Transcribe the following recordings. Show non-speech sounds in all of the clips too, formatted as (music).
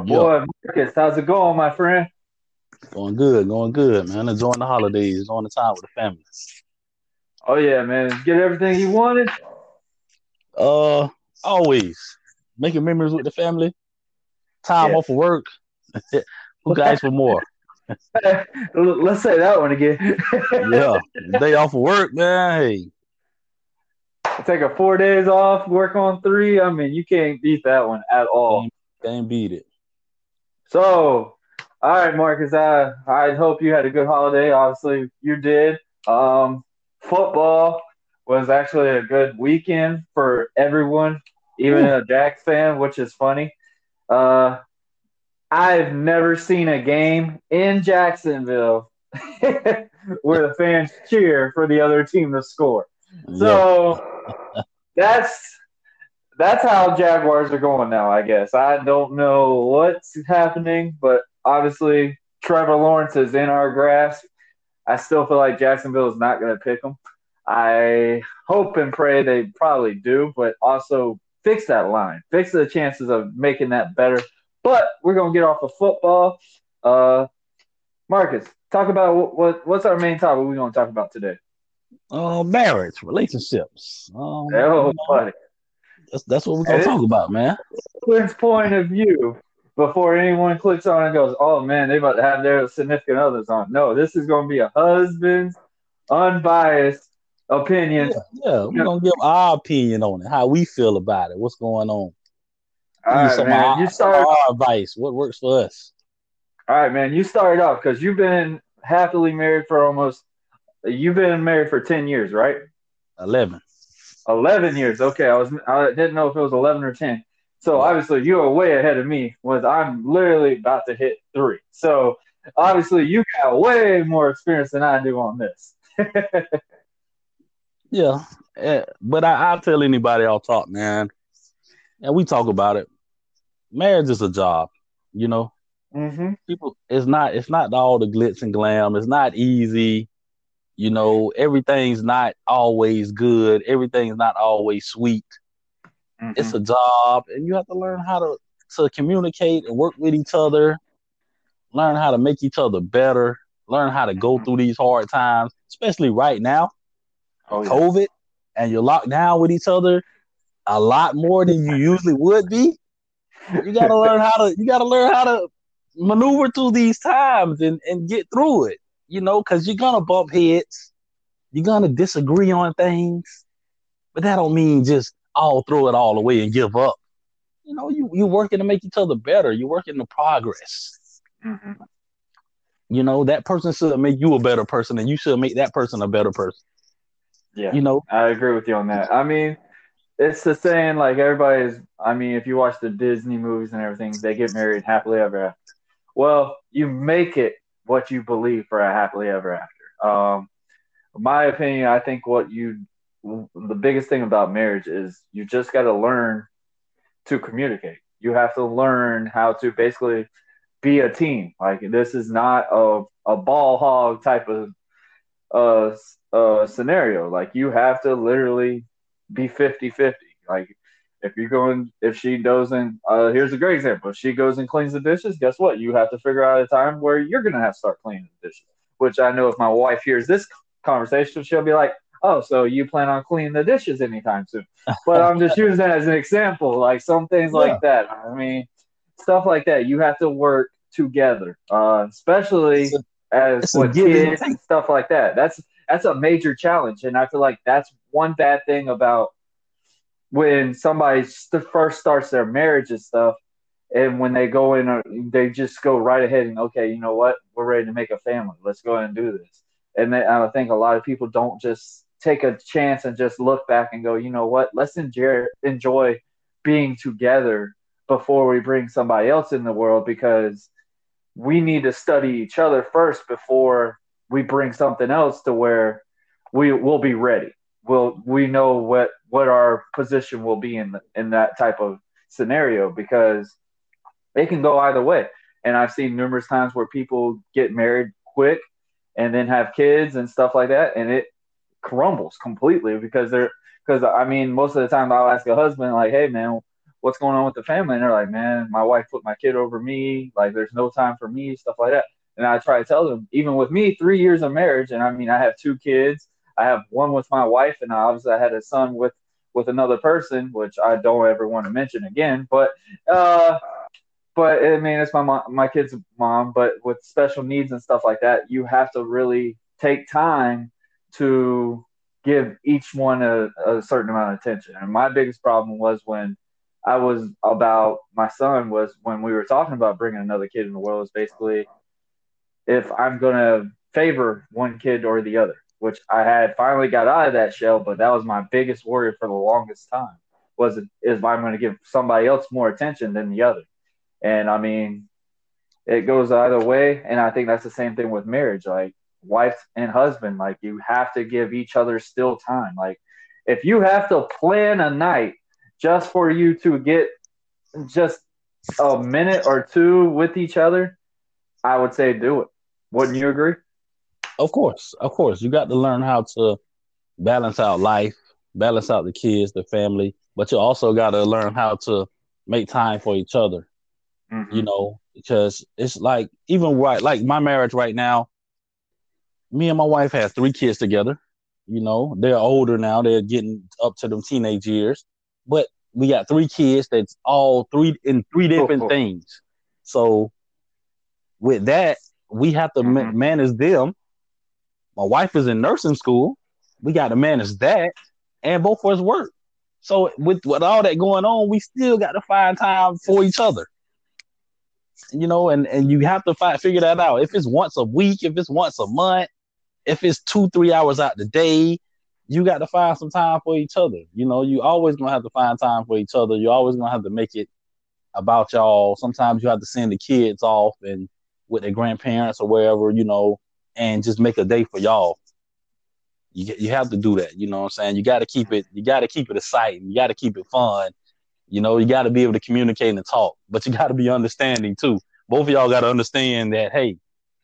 My boy Markis, how's it going, my friend? Going good, going good, man. Enjoying the holidays, enjoying the time with the family. Oh yeah, man. Get everything you wanted? Uh always making memories with the family. Time Yeah. off of work. (laughs) Who guys for more? (laughs) Let's say that one again. (laughs) Yeah. Day off of work, man. Hey. Take a four days off, work on three. I mean, you can't beat that one at all. Can't beat it. So, all right, Markis. I I hope you had a good holiday. Obviously, you did. Um, football was actually a good weekend for everyone, even a Jacks fan, which is funny. Uh, I've never seen a game in Jacksonville (laughs) where the fans cheer for the other team to score. So that's that's how Jaguars are going now, I guess. I don't know what's happening, but obviously Trevor Lawrence is in our grasp. I still feel like Jacksonville is not going to pick him. I hope and pray they probably do, but also fix that line, fix the chances of making that better. But we're going to get off of football. Uh, Markis, talk about what, what what's our main topic we're going to talk about today. Uh, marriage, relationships. Um, Oh, buddy. That's, that's what we're gonna talk about, man. Quinn's point of view before anyone clicks on and goes, "Oh man, they about to have their significant others on." No, this is going to be a husband's unbiased opinion. Yeah, we're gonna give our opinion on it, how we feel about it, what's going on. All right, man. our, You start. our advice, what works for us. All right, man. You started off because you've been happily married for almost. You've been married for ten years, right? Eleven. Eleven years. Okay, I was. I didn't know if it was eleven or ten. So obviously you are way ahead of me. Was I'm literally about to hit three. So obviously you got way more experience than I do on this. (laughs) Yeah, eh, but I, I'll tell anybody I'll talk, man. And we talk about it. Marriage is a job, you know. mm-hmm. People, it's not, it's not all the glitz and glam. It's not easy, you know. Everything's not always good. Everything's not always sweet. It's a job, and you have to learn how to to communicate and work with each other. Learn how to make each other better. Learn how to go Mhm. through these hard times, especially right now. oh, yeah. COVID and you're locked down with each other a lot more than you usually would be. You gotta learn how to you gotta learn how to maneuver through these times and, and get through it, you know, because you're gonna bump heads, you're gonna disagree on things, but that don't mean just all throw it all away and give up. You know, you you're working to make each other better, you're working to progress. Mhm. You know, that person should make you a better person and you should make that person a better person. Yeah, You know, I agree with you on that. I mean, it's the saying like everybody's. I mean, if you watch the Disney movies and everything, they get married happily ever after. Well, you make it what you believe for a happily ever after. Um, my opinion, I think what you the biggest thing about marriage is you just got to learn to communicate. You have to learn how to basically be a team. Like this is not a a ball hog type of uh uh scenario. Like you have to literally be 50-50. Like If you go and if she goes and uh, here's a great example. If she goes and cleans the dishes, guess what? You have to figure out a time where you're gonna have to start cleaning the dishes. Which I know if my wife hears this conversation, she'll be like, "Oh, so you plan on cleaning the dishes anytime soon?" But I'm just (laughs) using that as an example. Like some things yeah. like that. I mean, stuff like that. You have to work together, uh, especially as with kids and stuff like that. That's that's a major challenge, and I feel like that's one bad thing about when somebody first starts their marriage and stuff, and when they go in, uh, they just go right ahead and okay, you know what, we're ready to make a family. Let's go ahead and do this. And I think a lot of people don't just take a chance and just look back and go, you know what, let's enjoy enjoy being together before we bring somebody else in the world because we need to study each other first before we bring something else to where we will be ready. We'll we know what what our position will be in the, in that type of scenario because it can go either way. And I've seen numerous times where people get married quick and then have kids and stuff like that, and it crumbles completely because they're because I mean most of the time I'll ask a husband like, "Hey man, what's going on with the family?" And they're like, "Man, my wife put my kid over me. Like, there's no time for me, stuff like that." And I try to tell them, even with me, three years of marriage, and I mean, I have two kids. I have one with my wife, and obviously I had a son with with another person, which I don't ever want to mention again. But uh, but I mean, it's my mom, my kid's mom. But with special needs and stuff like that, you have to really take time to give each one a, a certain amount of attention. And my biggest problem was when I was about my son was when we were talking about bringing another kid in the world. Is basically if I'm going to favor one kid or the other, which I had finally got out of that shell, but that was my biggest worry for the longest time was is I'm going to give somebody else more attention than the other. And I mean, it goes either way. And I think that's the same thing with marriage. Like wife and husband, like you have to give each other still time. Like if you have to plan a night just for you to get just a minute or two with each other, I would say do it. Wouldn't you agree? Of course, of course. You got to learn how to balance out life, balance out the kids, the family, but you also got to learn how to make time for each other. Mm-hmm. You know, because it's like even right, like my marriage right now. Me and my wife have three kids together. You know, they're older now; they're getting up to them teenage years. But we got three kids that's all three in three different (laughs) things. So with that, we have to mm-hmm. manage them. My wife is in nursing school. We got to manage that, and both of us work. So with with all that going on, we still got to find time for each other. You know, and and you have to find figure that out. If it's once a week, if it's once a month, if it's two three hours out the day, you got to find some time for each other. You know, you always gonna have to find time for each other. You always gonna have to make it about y'all. Sometimes you have to send the kids off and with their grandparents or wherever, you know, and just make a day for y'all. You you have to do that, you know what I'm saying? You got to keep it you got to keep it exciting. You got to keep it fun. You know, you got to be able to communicate and talk, but you got to be understanding too. Both of y'all got to understand that hey,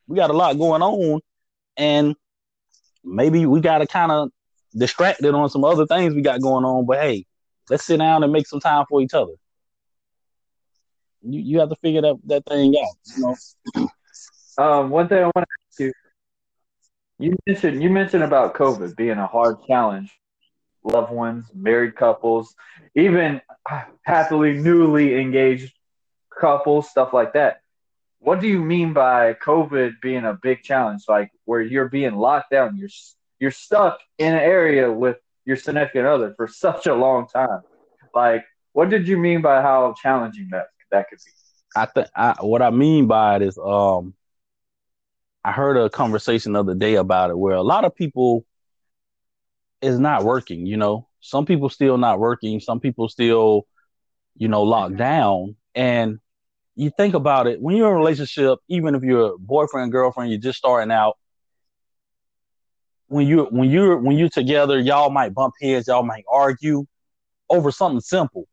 we got a lot going on and maybe we got to kind of distract it on some other things we got going on, but hey, let's sit down and make some time for each other. You you have to figure that that thing out, you know. Um, one thing I want to you, mentioned you mentioned about COVID being a hard challenge. Loved ones, married couples, even happily newly engaged couples, stuff like that. What do you mean by COVID being a big challenge? Like where you're being locked down, you're you're stuck in an area with your significant other for (laughs) such a long time. Like, what did you mean by how challenging that that could be? I think what I mean by it is um I heard a conversation the other day about it where a lot of people is not working, you know. Some people still not working, some people still, you know, locked mm-hmm. down. And you think about it, when you're in a relationship, even if you're a boyfriend, girlfriend, you're just starting out, when you when you're when you're together, y'all might bump heads, y'all might argue over something simple.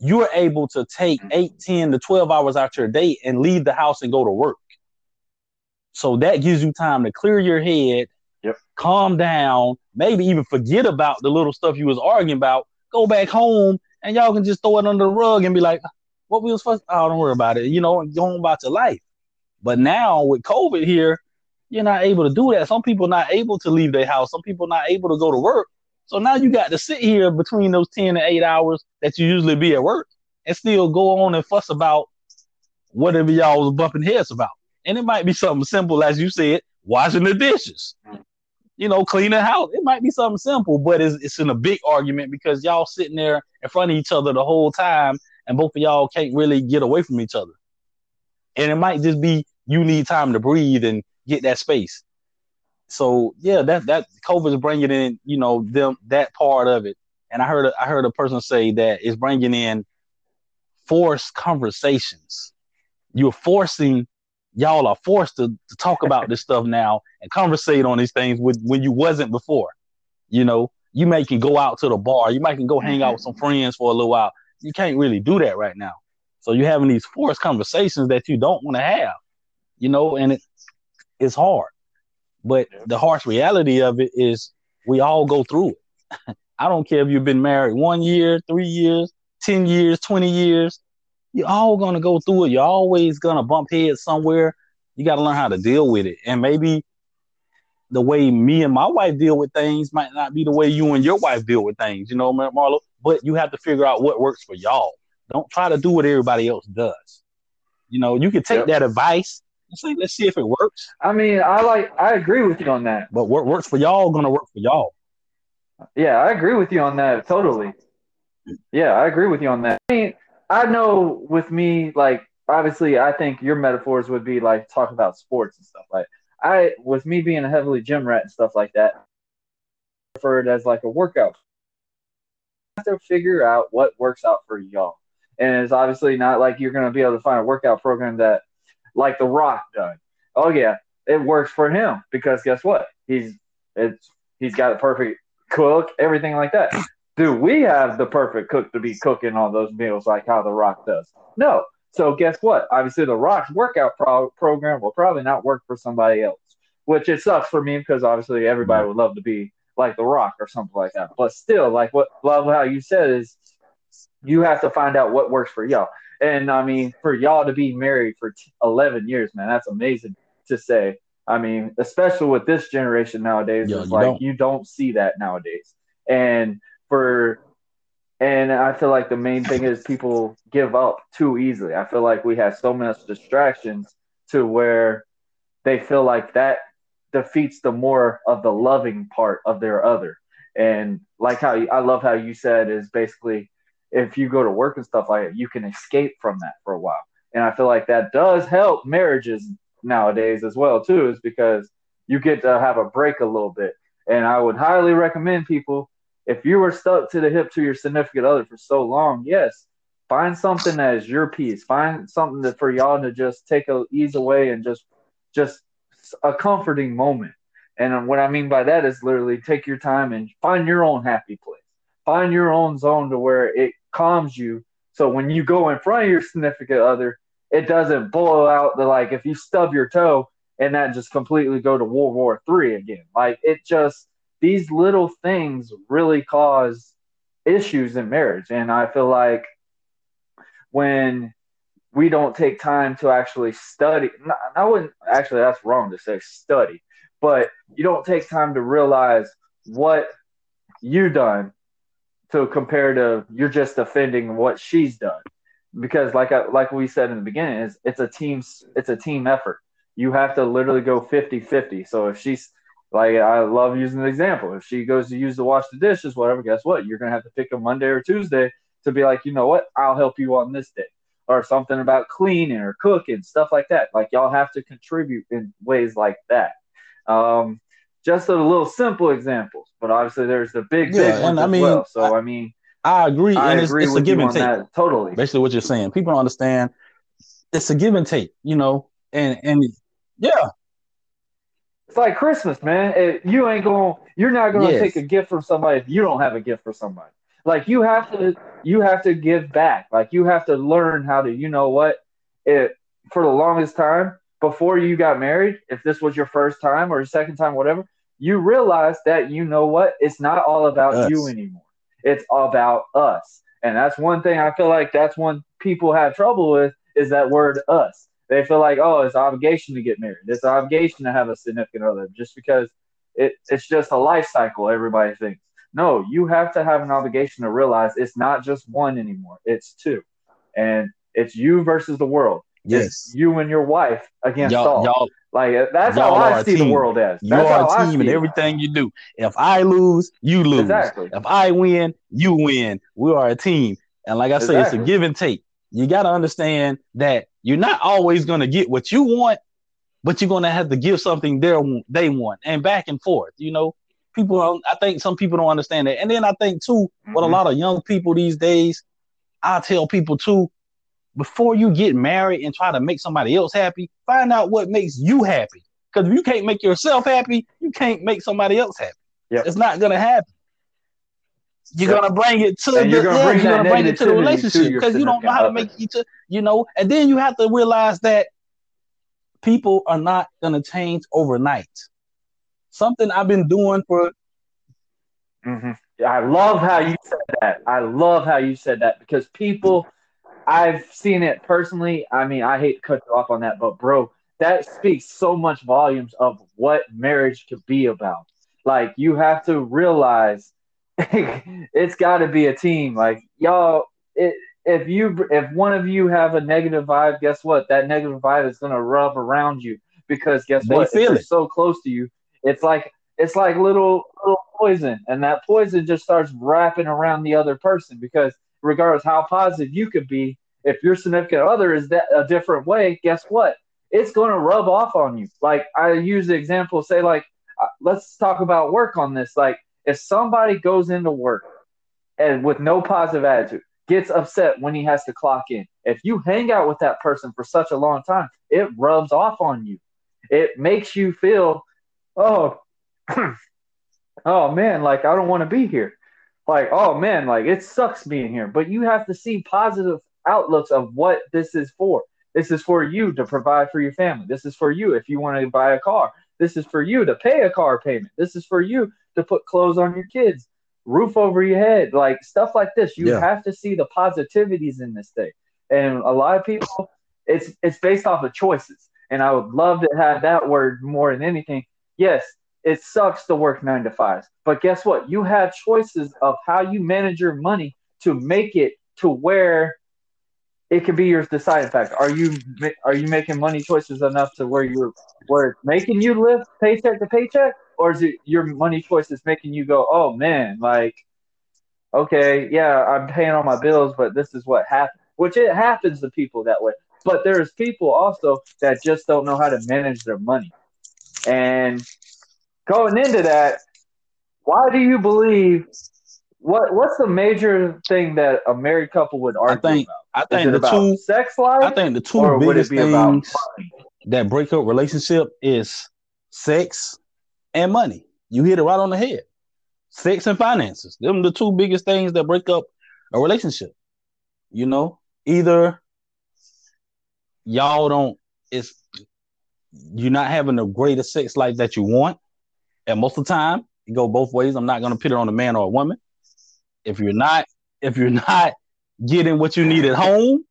You're able to take mm-hmm. eight, 10 to 12 hours out your day and leave the house and go to work. So that gives you time to clear your head, yep. calm down, maybe even forget about the little stuff you was arguing about. Go back home and y'all can just throw it under the rug and be like, "What we was supposed? Oh, don't worry about it," you know, and go on about your life. But now with COVID here, you're not able to do that. Some people not able to leave their house. Some people not able to go to work. So now you got to sit here between those ten and eight hours that you usually be at work and still go on and fuss about whatever y'all was bumping heads about. And it might be something simple, as you said, washing the dishes, you know, cleaning house. It might be something simple, but it's, it's in a big argument because y'all sitting there in front of each other the whole time, and both of y'all can't really get away from each other. And it might just be you need time to breathe and get that space. So yeah, that that COVID is bringing in, you know, them that part of it. And I heard a, I heard a person say that it's bringing in forced conversations. You're forcing y'all are forced to, to talk about this stuff now and conversate on these things with when you wasn't before. You know, you may can go out to the bar, you might can go hang out with some friends for a little while. You can't really do that right now. So you're having these forced conversations that you don't want to have, you know, and it it's hard. But the harsh reality of it is we all go through it. (laughs) I don't care if you've been married one year, three years, 10 years, 20 years. You're all going to go through it. You're always going to bump heads somewhere. You got to learn how to deal with it. And maybe the way me and my wife deal with things might not be the way you and your wife deal with things, you know, Marlowe. But you have to figure out what works for y'all. Don't try to do what everybody else does. You know, you can take yep. that advice Let's see, let's see if it works. I mean, I like I agree with you on that. But what works for y'all gonna work for y'all. Yeah, I agree with you on that totally. Yeah, I agree with you on that. I mean, I know with me, like obviously, I think your metaphors would be like talk about sports and stuff. Like I, with me being a heavily gym rat and stuff like that, it as like a workout. You have to figure out what works out for y'all, and it's obviously not like you're gonna be able to find a workout program that like The Rock done. Oh yeah, it works for him because guess what? He's it's he's got a perfect cook, everything like that. Do we have the perfect cook to be cooking all those meals like how The Rock does? No. So guess what? Obviously, The Rock's workout pro- program will probably not work for somebody else, which it sucks for me because obviously everybody would love to be like The Rock or something like that. But still, like what love how you said is you have to find out what works for y'all. And I mean, for y'all to be married for t- 11 years, man, that's amazing to say. I mean, especially with this generation nowadays, Yo, it's like don't. you don't see that nowadays. And for, and I feel like the main thing is people give up too easily. I feel like we have so much distractions to where they feel like that defeats the more of the loving part of their other. And like how you, I love how you said is basically if you go to work and stuff like that, you can escape from that for a while. And I feel like that does help marriages nowadays as well too, is because you get to have a break a little bit. And I would highly recommend people if you were stuck to the hip to your significant other for so long, yes, find something that is your piece. Find something that for y'all to just take a ease away and just just a comforting moment. And what I mean by that is literally take your time and find your own happy place. Find your own zone to where it calms you. So when you go in front of your significant other, it doesn't blow out the like if you stub your toe and that just completely go to World War Three again. Like it just these little things really cause issues in marriage. And I feel like when we don't take time to actually study, I wouldn't actually, that's wrong to say study, but you don't take time to realize what you done to compare to you're just offending what she's done. Because like I, like we said in the beginning is it's a team it's a team effort. You have to literally go 50-50 so if she's like i love using the example. If she goes to use to wash the dishes whatever guess what? You're going to have to pick a monday or tuesday to be like you know what? I'll help you on this day. Or something about cleaning or cooking stuff like that. Like y'all have to contribute in ways like that. Um, just a little simple examples, but obviously there's the big, yeah, big I mean, well. So I, I, mean, I agree, I and agree it's, it's a give and take. That, totally, basically what you're saying. People don't understand. It's a give and take, you know, and and yeah, it's like Christmas, man. It, you ain't going, you're not going to yes. take a gift from somebody if you don't have a gift for somebody. Like you have to, you have to give back. Like you have to learn how to, you know what, it for the longest time before you got married, if this was your first time or second time, whatever, you realize that you know what? It's not all about us. you anymore. It's about us. And that's one thing I feel like that's one people have trouble with is that word us. They feel like, oh, it's obligation to get married. It's obligation to have a significant other just because it, it's just a life cycle, everybody thinks. No, you have to have an obligation to realize it's not just one anymore, it's two. And it's you versus the world. Yes. It's you and your wife against Y'all, all. y'all, Like that's y'all how I see the world as. you That's are how I a team in everything you do. If I lose, you lose. Exactly. If I win, you win. We are a team. And like I say, it's a give and take. You got to understand that you're not always going to get what you want, but you're going to have to give something they they want and back and forth. You know, people, don't, I think some people don't understand that. And then I think too, what a mm-hmm. lot of young people these days, I tell people too, before you get married and try to make somebody else happy, find out what makes you happy. Because if you can't make yourself happy, you can't make somebody else happy. Yep. It's not gonna happen. You're gonna bring it to And the you're gonna yeah, bring you're gonna bring it to the relationship because you don't know how to make each other, you know, and then you have to realize that people are not gonna change overnight. Something I've been doing for hmm I love how you said that. I love how you said that because people, I've seen it personally. I mean, I hate to cut you off on that, but bro, that speaks so much volumes of what marriage could be about. Like, you have to realize (laughs) it's got to be a team. Like, y'all, it, if you if one of you have a negative vibe, guess what? That negative vibe is gonna rub around you because guess They what? If feel they're so close to you, it's like it's like little little poison, and that poison just starts wrapping around the other person because regardless how positive you could be, if your significant other is that a different way, guess what? It's going to rub off on you. Like I use the example, say like, uh, let's talk about work on this. Like if somebody goes into work and with no positive attitude, gets upset when he has to clock in. If you hang out with that person for such a long time, it rubs off on you. It makes you feel, oh, (clears throat) oh man, like I don't want to be here. Like, oh man, like it sucks being here. But you have to see positive outlooks of what this is for. This is for you to provide for your family. This is for you if you want to buy a car. This is for you to pay a car payment. This is for you to put clothes on your kids, roof over your head, like stuff like this. You Yeah. have to see the positivities in this thing. And a lot of people, it's it's based off of choices. And I would love to have that word more than anything. Yes, it sucks to work nine to five, but guess what? You have choices of how you manage your money to make it to where it can be your deciding factor. Are you are you making money choices enough to where you're where it's making you live paycheck to paycheck, or is it your money choices making you go, oh man, like, okay, yeah, I'm paying all my bills, but this is what happens. Which it happens to people that way. But there's people also that just don't know how to manage their money. And going into that, why do you believe what what's the major thing that a married couple would argue think about? I think the two sex life? I think the two biggest be things that break up relationship is sex and money. You hit it right on the head. Sex and finances. Them the two biggest things that break up a relationship. You know, either y'all don't it's you're not having the greatest sex life that you want. And most of the time, it go both ways. I'm not gonna put it on a man or a woman. If you're not, if you're not getting what you need at home,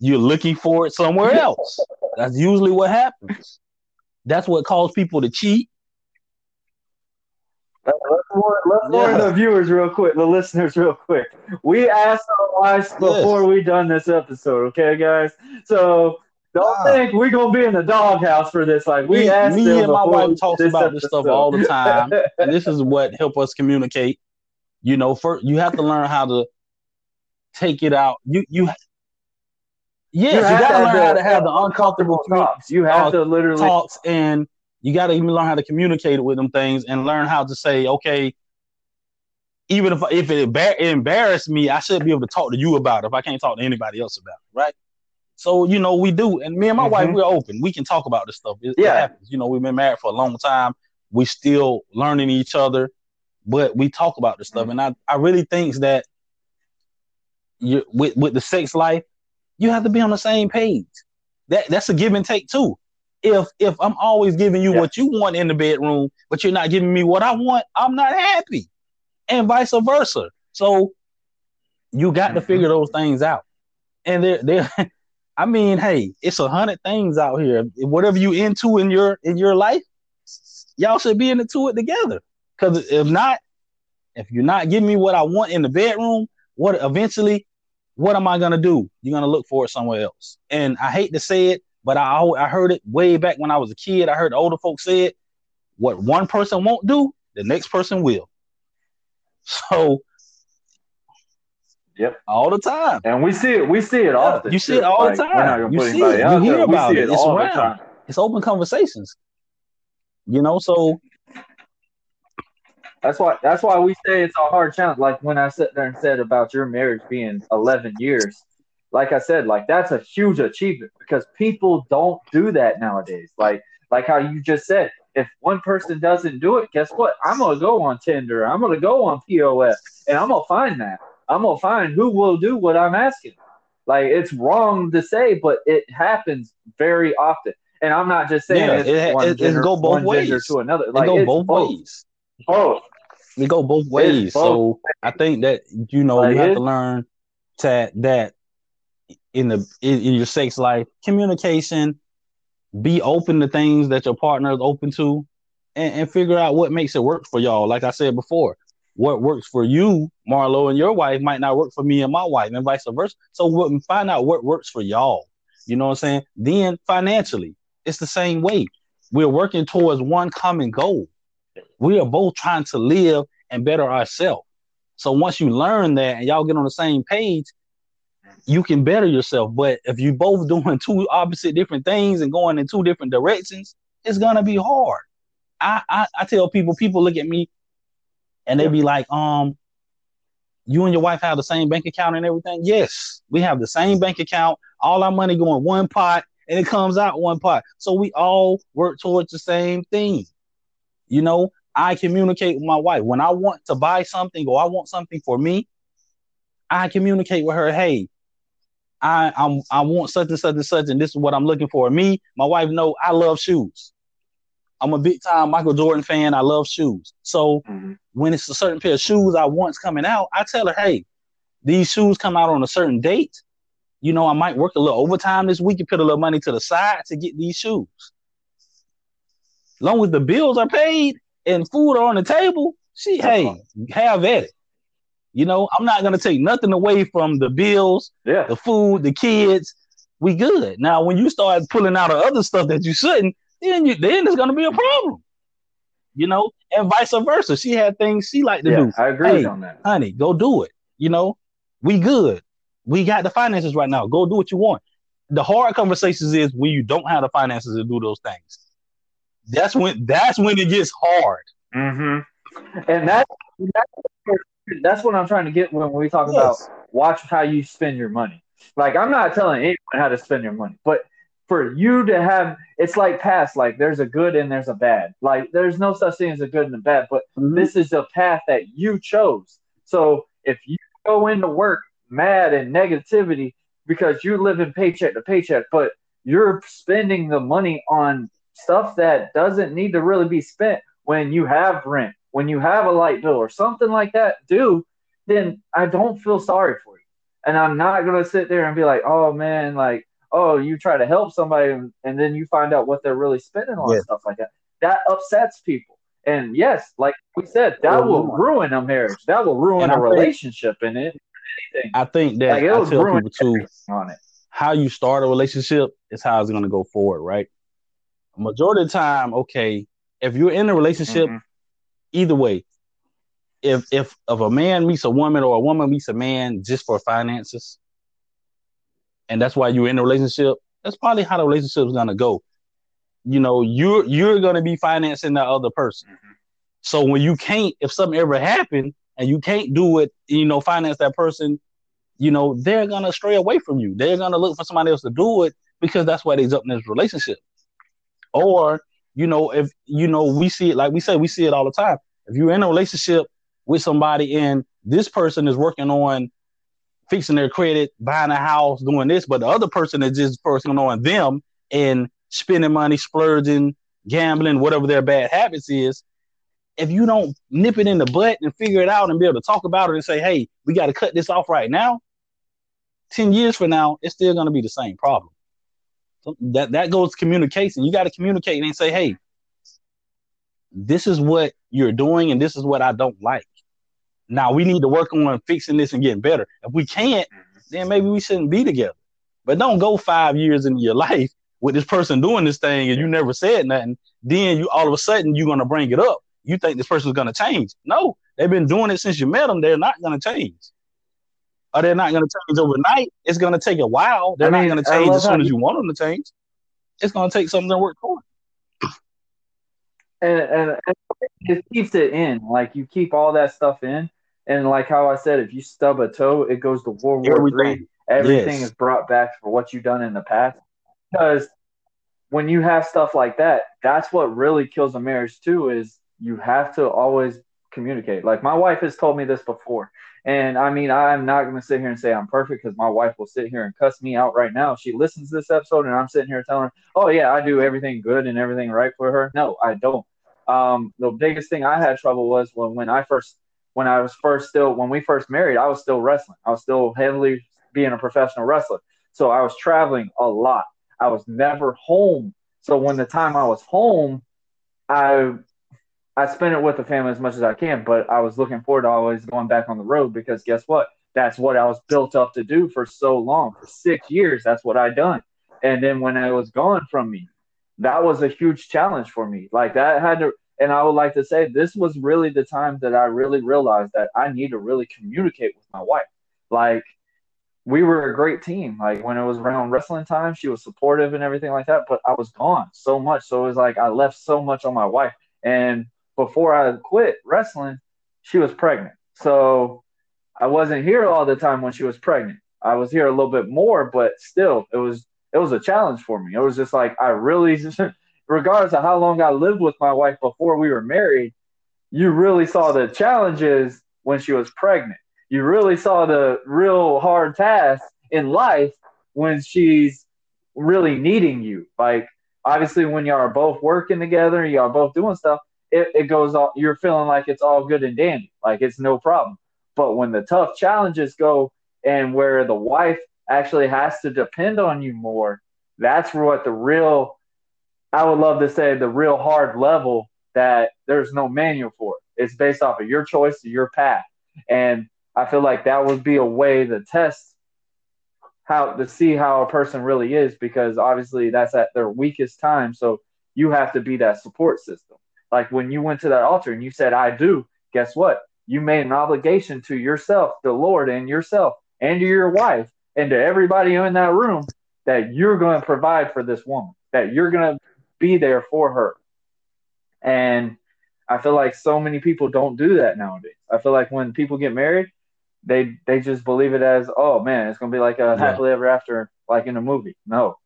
you're looking for it somewhere else. That's usually what happens. That's what causes people to cheat. Let's warn, let's warn Yeah. the viewers real quick, the listeners real quick. We asked our wives before we done this episode, okay, guys? So don't Ah. think we're gonna be in the doghouse for this. Like we Me, asked me and my wife talks about this stuff all the time, and this is (laughs) what help us communicate. You know, first you have to learn how to take it out. You you yes, you, have got to have learn how to have the uncomfortable talks. You have uh, to literally talks, and you got to even learn how to communicate with them things, and learn how to say, okay, even if if it embar- embarrassed me, I should be able to talk to you about it if I can't talk to anybody else about it, right? So you know we do, and me and my wife Mhm. we're open. We can talk about this stuff. It, it Yeah. happens. You know we've been married for a long time. We still learning each other, but we talk about this stuff, Mhm. and I I really think that you with with the sex life, you have to be on the same page. That that's a give and take too. If if I'm always giving you Yeah. what you want in the bedroom, but you're not giving me what I want, I'm not happy, and vice versa. So You got to figure those things out. And they're they're (laughs) I mean, hey, it's a hundred things out here. Whatever you into in your in your life, y'all should be into it together. Because if not, if you're not giving me what I want in the bedroom, what eventually, what am I gonna do? You're gonna look for it somewhere else. And I hate to say it, but I I heard it way back when I was a kid. I heard older folks say it. What one person won't do, the next person will. So Yep. all the time. And we see it. We see it often. you see too. it all the Like, we're time. You see it. You hear about see it. It's all the around. time. It's open conversations. You know, so That's why. That's why we say it's a hard challenge. Like when I sat there and said about your marriage being 11 years, like I said, like that's a huge achievement because people don't do that nowadays. Like like how you just said, if one person doesn't do it, guess what? I'm gonna go on Tinder. I'm gonna go on POS, and I'm gonna find that. I'm gonna find who will do what I'm asking. Like it's wrong to say, but it happens very often. And I'm not just saying Yeah, it's it- one it- it gender, go both one gender ways. to another. it Like go it's both both. ways. Both. We go both ways. So I think that you know Like you have it- to learn that that in the in, in your sex life, communication, be open to things that your partner is open to, and, and figure out what makes it work for y'all. Like I said before, what works for you, Marlowe, and your wife might not work for me and my wife, and vice versa. So what, find out what works for y'all. You know what I'm saying? Then financially, it's the same way. We're working towards one common goal. We are both trying to live and better ourselves. So once you learn that and y'all get on the same page, you can better yourself. But if you both doing (laughs) two opposite different things and going in two different directions, it's gonna be hard. I I, I tell people, people look at me and they be like, um, you and your wife have the same bank account and everything. Yes, we have the same bank account. All our money going one pot and it comes out one pot. So we all work towards the same thing. You know, I communicate with my wife. When I want to buy something or I want something for me, I communicate with her, hey, I I'm, I want such and such and such, and this is what I'm looking for. Me, my wife know I love shoes. I'm a big time Michael Jordan fan. I love shoes. So Mhm. when it's a certain pair of shoes I want's coming out, I tell her, hey, these shoes come out on a certain date. You know, I might work a little overtime this week and put a little money to the side to get these shoes. Long as the bills are paid and food are on the table, she hey, have at it. You know, I'm not gonna take nothing away from the bills, Yeah. the food, the kids. We good. Now, when you start pulling out of other stuff that you shouldn't, then you then there's gonna be a problem. You know, and vice versa. She had things she liked to Yeah. do. I agree Hey. on that. Honey, go do it. You know, we good. We got the finances right now. Go do what you want. The hard conversations is when you don't have the finances to do those things. That's when that's when it gets hard. Mm-hmm. And that, that's that's what I'm trying to get when we talk about watch how you spend your money. Like I'm not telling anyone how to spend your money, but for you to have it's like past, like there's a good and there's a bad. Like there's no such thing as a good and a bad, but this is the path that you chose. So if you go into work mad and negativity because you're living paycheck to paycheck, but you're spending the money on stuff that doesn't need to really be spent when you have rent, when you have a light bill or something like that due, then I don't feel sorry for you. And I'm not going to sit there and be like, oh man, like, oh, you try to help somebody and, and then you find out what they're really spending on Yeah. stuff like that. That upsets people. And yes, like we said, that will ruin a marriage. That will ruin a I think- relationship in it. Anything I think that Like, I tell people too. on it. how you start a relationship is how it's gonna go forward, right? Majority of the time, okay, if you're in a relationship, Mhm. either way, if if if a man meets a woman or a woman meets a man just for finances, and that's why you're in a relationship, that's probably how the relationship is gonna go. You know, you're you're gonna be financing that other person. Mhm. So when you can't, if something ever happened and you can't do it, you know, finance that person, you know, they're gonna stray away from you. They're gonna look for somebody else to do it because that's why they're up in this relationship. Or, you know, if you know, we see it like we say, we see it all the time. If you're in a relationship with somebody and this person is working on fixing their credit, buying a house, doing this, but the other person is just focusing on them and spending money, splurging, gambling, whatever their bad habits is, if you don't nip it in the butt and figure it out and be able to talk about it and say, hey, we got to cut this off right now, 10 years from now, it's still going to be the same problem. That, that goes communication. You got to communicate and say, hey, this is what you're doing and this is what I don't like. Now we need to work on fixing this and getting better. If we can't, mm-hmm. then maybe we shouldn't be together. But don't go five years into your life with this person doing this thing and you never said nothing. Then you all of a sudden you're gonna bring it up. You think this person's gonna change? No, they've been doing it since you met them. They're not gonna change. Or they're not gonna change overnight. It's gonna take a while. They're I mean, not gonna change as soon as you want them to change. It's gonna take something to work for. And, and, and it keeps it in. Like you keep all that stuff in, and like how I said, if you stub a toe, it goes to World War Three. Everything yes. is brought back for what you've done in the past. Because when you have stuff like that, that's what really kills a marriage too. Is you have to always communicate. Like my wife has told me this before, and I mean I'm not going to sit here and say I'm perfect because my wife will sit here and cuss me out right now. She listens to this episode, and I'm sitting here telling her, "Oh yeah, I do everything good and everything right for her." No, I don't. Um, the biggest thing I had trouble was when when I first when I was first still when we first married, I was still wrestling. I was still heavily being a professional wrestler. So I was traveling a lot. I was never home. So when the time I was home, I I spent it with the family as much as I can, but I was looking forward to always going back on the road because guess what? That's what I was built up to do for so long. For six years, that's what I done. And then when I was gone from me, that was a huge challenge for me. Like that had to and I would like to say this was really the time that I really realized that I need to really communicate with my wife. Like we were a great team. Like when it was around wrestling time, she was supportive and everything like that. But I was gone so much. So it was like I left so much on my wife. And before I quit wrestling, she was pregnant. So I wasn't here all the time when she was pregnant. I was here a little bit more, but still it was it was a challenge for me. It was just like I really (laughs) regardless of how long I lived with my wife before we were married, you really saw the challenges when she was pregnant. You really saw the real hard task in life when she's really needing you. Like obviously when y'all are both working together, y'all both doing stuff, it, it goes all you're feeling like it's all good and dandy, like it's no problem. But when the tough challenges go and where the wife actually has to depend on you more, that's what the real I would love to say the real hard level that there's no manual for it. It's based off of your choice, your path. And I feel like that would be a way to test how to see how a person really is because obviously that's at their weakest time. So you have to be that support system. Like when you went to that altar and you said, I do, guess what? You made an obligation to yourself, the Lord, and yourself, and to your wife, and to everybody in that room that you're going to provide for this woman, that you're going to be there for her. And I feel like so many people don't do that nowadays. I feel like when people get married, they they just believe it as, oh man, it's gonna be like a happily ever after, like in a movie. No,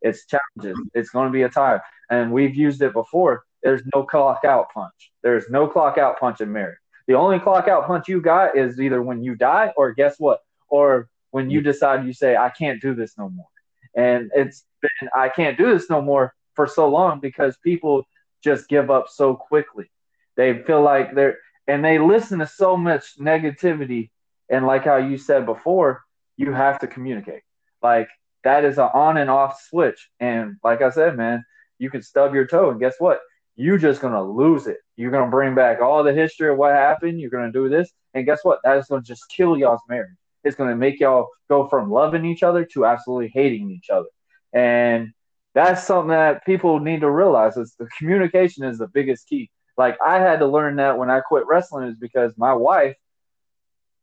it's challenges. It's gonna be a time, and we've used it before. There's no clock out punch. There's no clock out punch in marriage. The only clock out punch you got is either when you die, or guess what, or when you decide you say, I can't do this no more. And it's been, I can't do this no more for so long because people just give up so quickly. They feel like they're and they listen to so much negativity and like how you said before, you have to communicate. Like that is an on and off switch. And like I said, man, you can stub your toe and guess what? You're just gonna lose it. You're gonna bring back all the history of what happened. You're gonna do this, and guess what? That is gonna just kill y'all's marriage. It's gonna make y'all go from loving each other to absolutely hating each other. And that's something that people need to realize is the communication is the biggest key. Like I had to learn that when I quit wrestling is because my wife,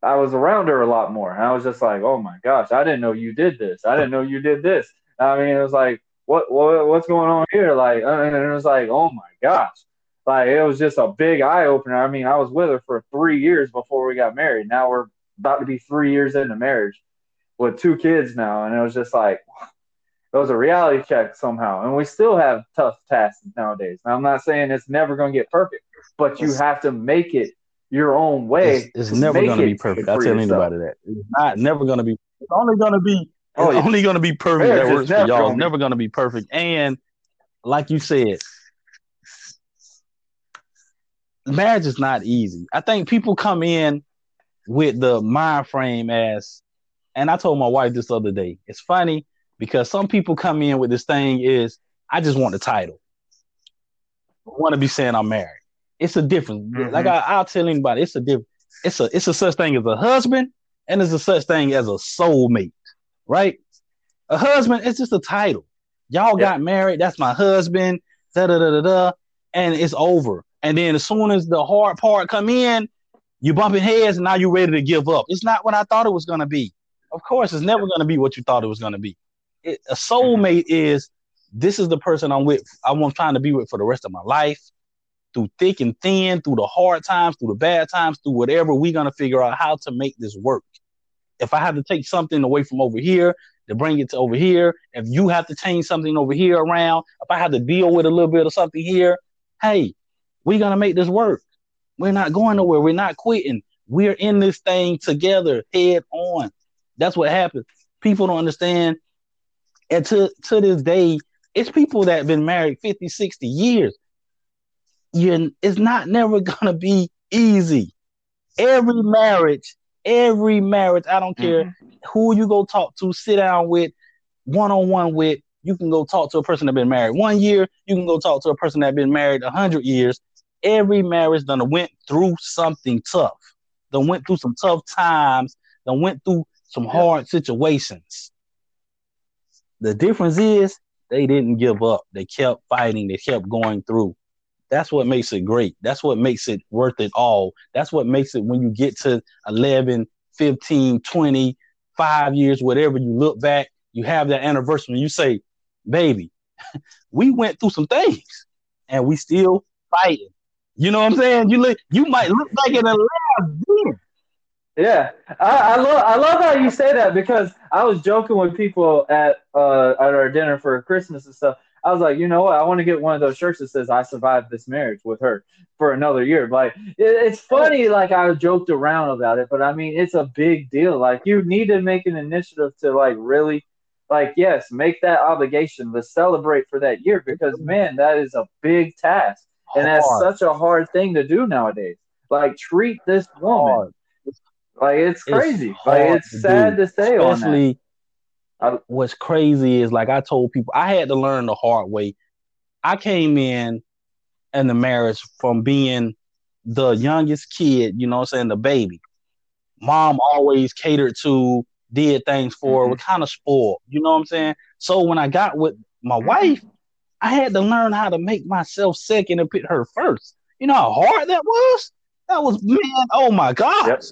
I was around her a lot more. And I was just like, oh my gosh, I didn't know you did this. I didn't know you did this. I mean, it was like, what, what what's going on here? Like, uh, and it was like, oh my gosh. Like it was just a big eye opener. I mean, I was with her for three years before we got married. Now we're about to be three years into marriage with two kids now. And it was just like, it was a reality check somehow. And we still have tough tasks nowadays. Now, I'm not saying it's never going to get perfect, but you have to make it your own way. It's, it's never going to be perfect. I tell anybody that it's not never going to be. It's only going to be. Oh, it's yeah. only going to be perfect. that works for y'all. It's never going to be perfect. And like you said, marriage is not easy. I think people come in with the mind frame as, and I told my wife this other day. It's funny because some people come in with this thing is, I just want the title. I want to be saying I'm married. It's a difference. Mhm. Like I, I'll tell anybody, it's a different. It's a it's a such thing as a husband, and it's a such thing as a soulmate, right? A husband, it's just a title. Y'all Yeah. got married. That's my husband. Da da da da da, and it's over. And then as soon as the hard part come in, you bumping heads, and now you're ready to give up. It's not what I thought it was gonna be. Of course, it's never gonna be what you thought it was gonna be. It, a soulmate is this is the person I'm with. I'm trying to be with for the rest of my life through thick and thin, through the hard times, through the bad times, through whatever, we're gonna figure out how to make this work. If I have to take something away from over here to bring it to over here, if you have to change something over here around, if I have to deal with a little bit of something here, hey, we're gonna make this work. We're not going nowhere. We're not quitting. We're in this thing together, head on. That's what happens. People don't understand. And to, to this day, it's people that have been married 50, 60 years you it's not never (laughs) gonna be easy. Every marriage, every marriage, I don't care Mm-hmm. who you go talk to, sit down with, one on one with. You can go talk to a person that been married one year. You can go talk to a person that been married a hundred years. Every marriage done went through something tough. Done went through some tough times. Done went through some hard situations. The difference is they didn't give up. They kept fighting. They kept going through. That's what makes it great. That's what makes it worth it all. That's what makes it when you get to 11, 15, 20, five years, whatever, you look back, you have that anniversary, you say, baby, (laughs) we went through some things and we still fighting. You know what I'm saying? You look, you might look back at a. Yeah, I, I love I love how you say that because I was joking with people at uh at our dinner for Christmas and stuff. I was like, you know what? I want to get one of those shirts that says "I survived this marriage with her for another year." Like, it, it's oh. funny. Like I joked around about it, but I mean, it's a big deal. Like, you need to make an initiative to like really, like, yes, make that obligation to celebrate for that year because man, that is a big task, and that's such a hard thing to do nowadays. Like, treat this woman. hard. Like it's It's crazy. hard like it's sad do, to say especially I- what's crazy is like I told people I had to learn the hard way. I came in in the marriage from being the youngest kid, you know what I'm saying, the baby. Mom always catered to, did things for Mhm. was kind of spoiled, you know what I'm saying? So when I got with my Mhm. wife, I had to learn how to make myself second and put her first. You know how hard that was? That was man, oh my gosh. Yep.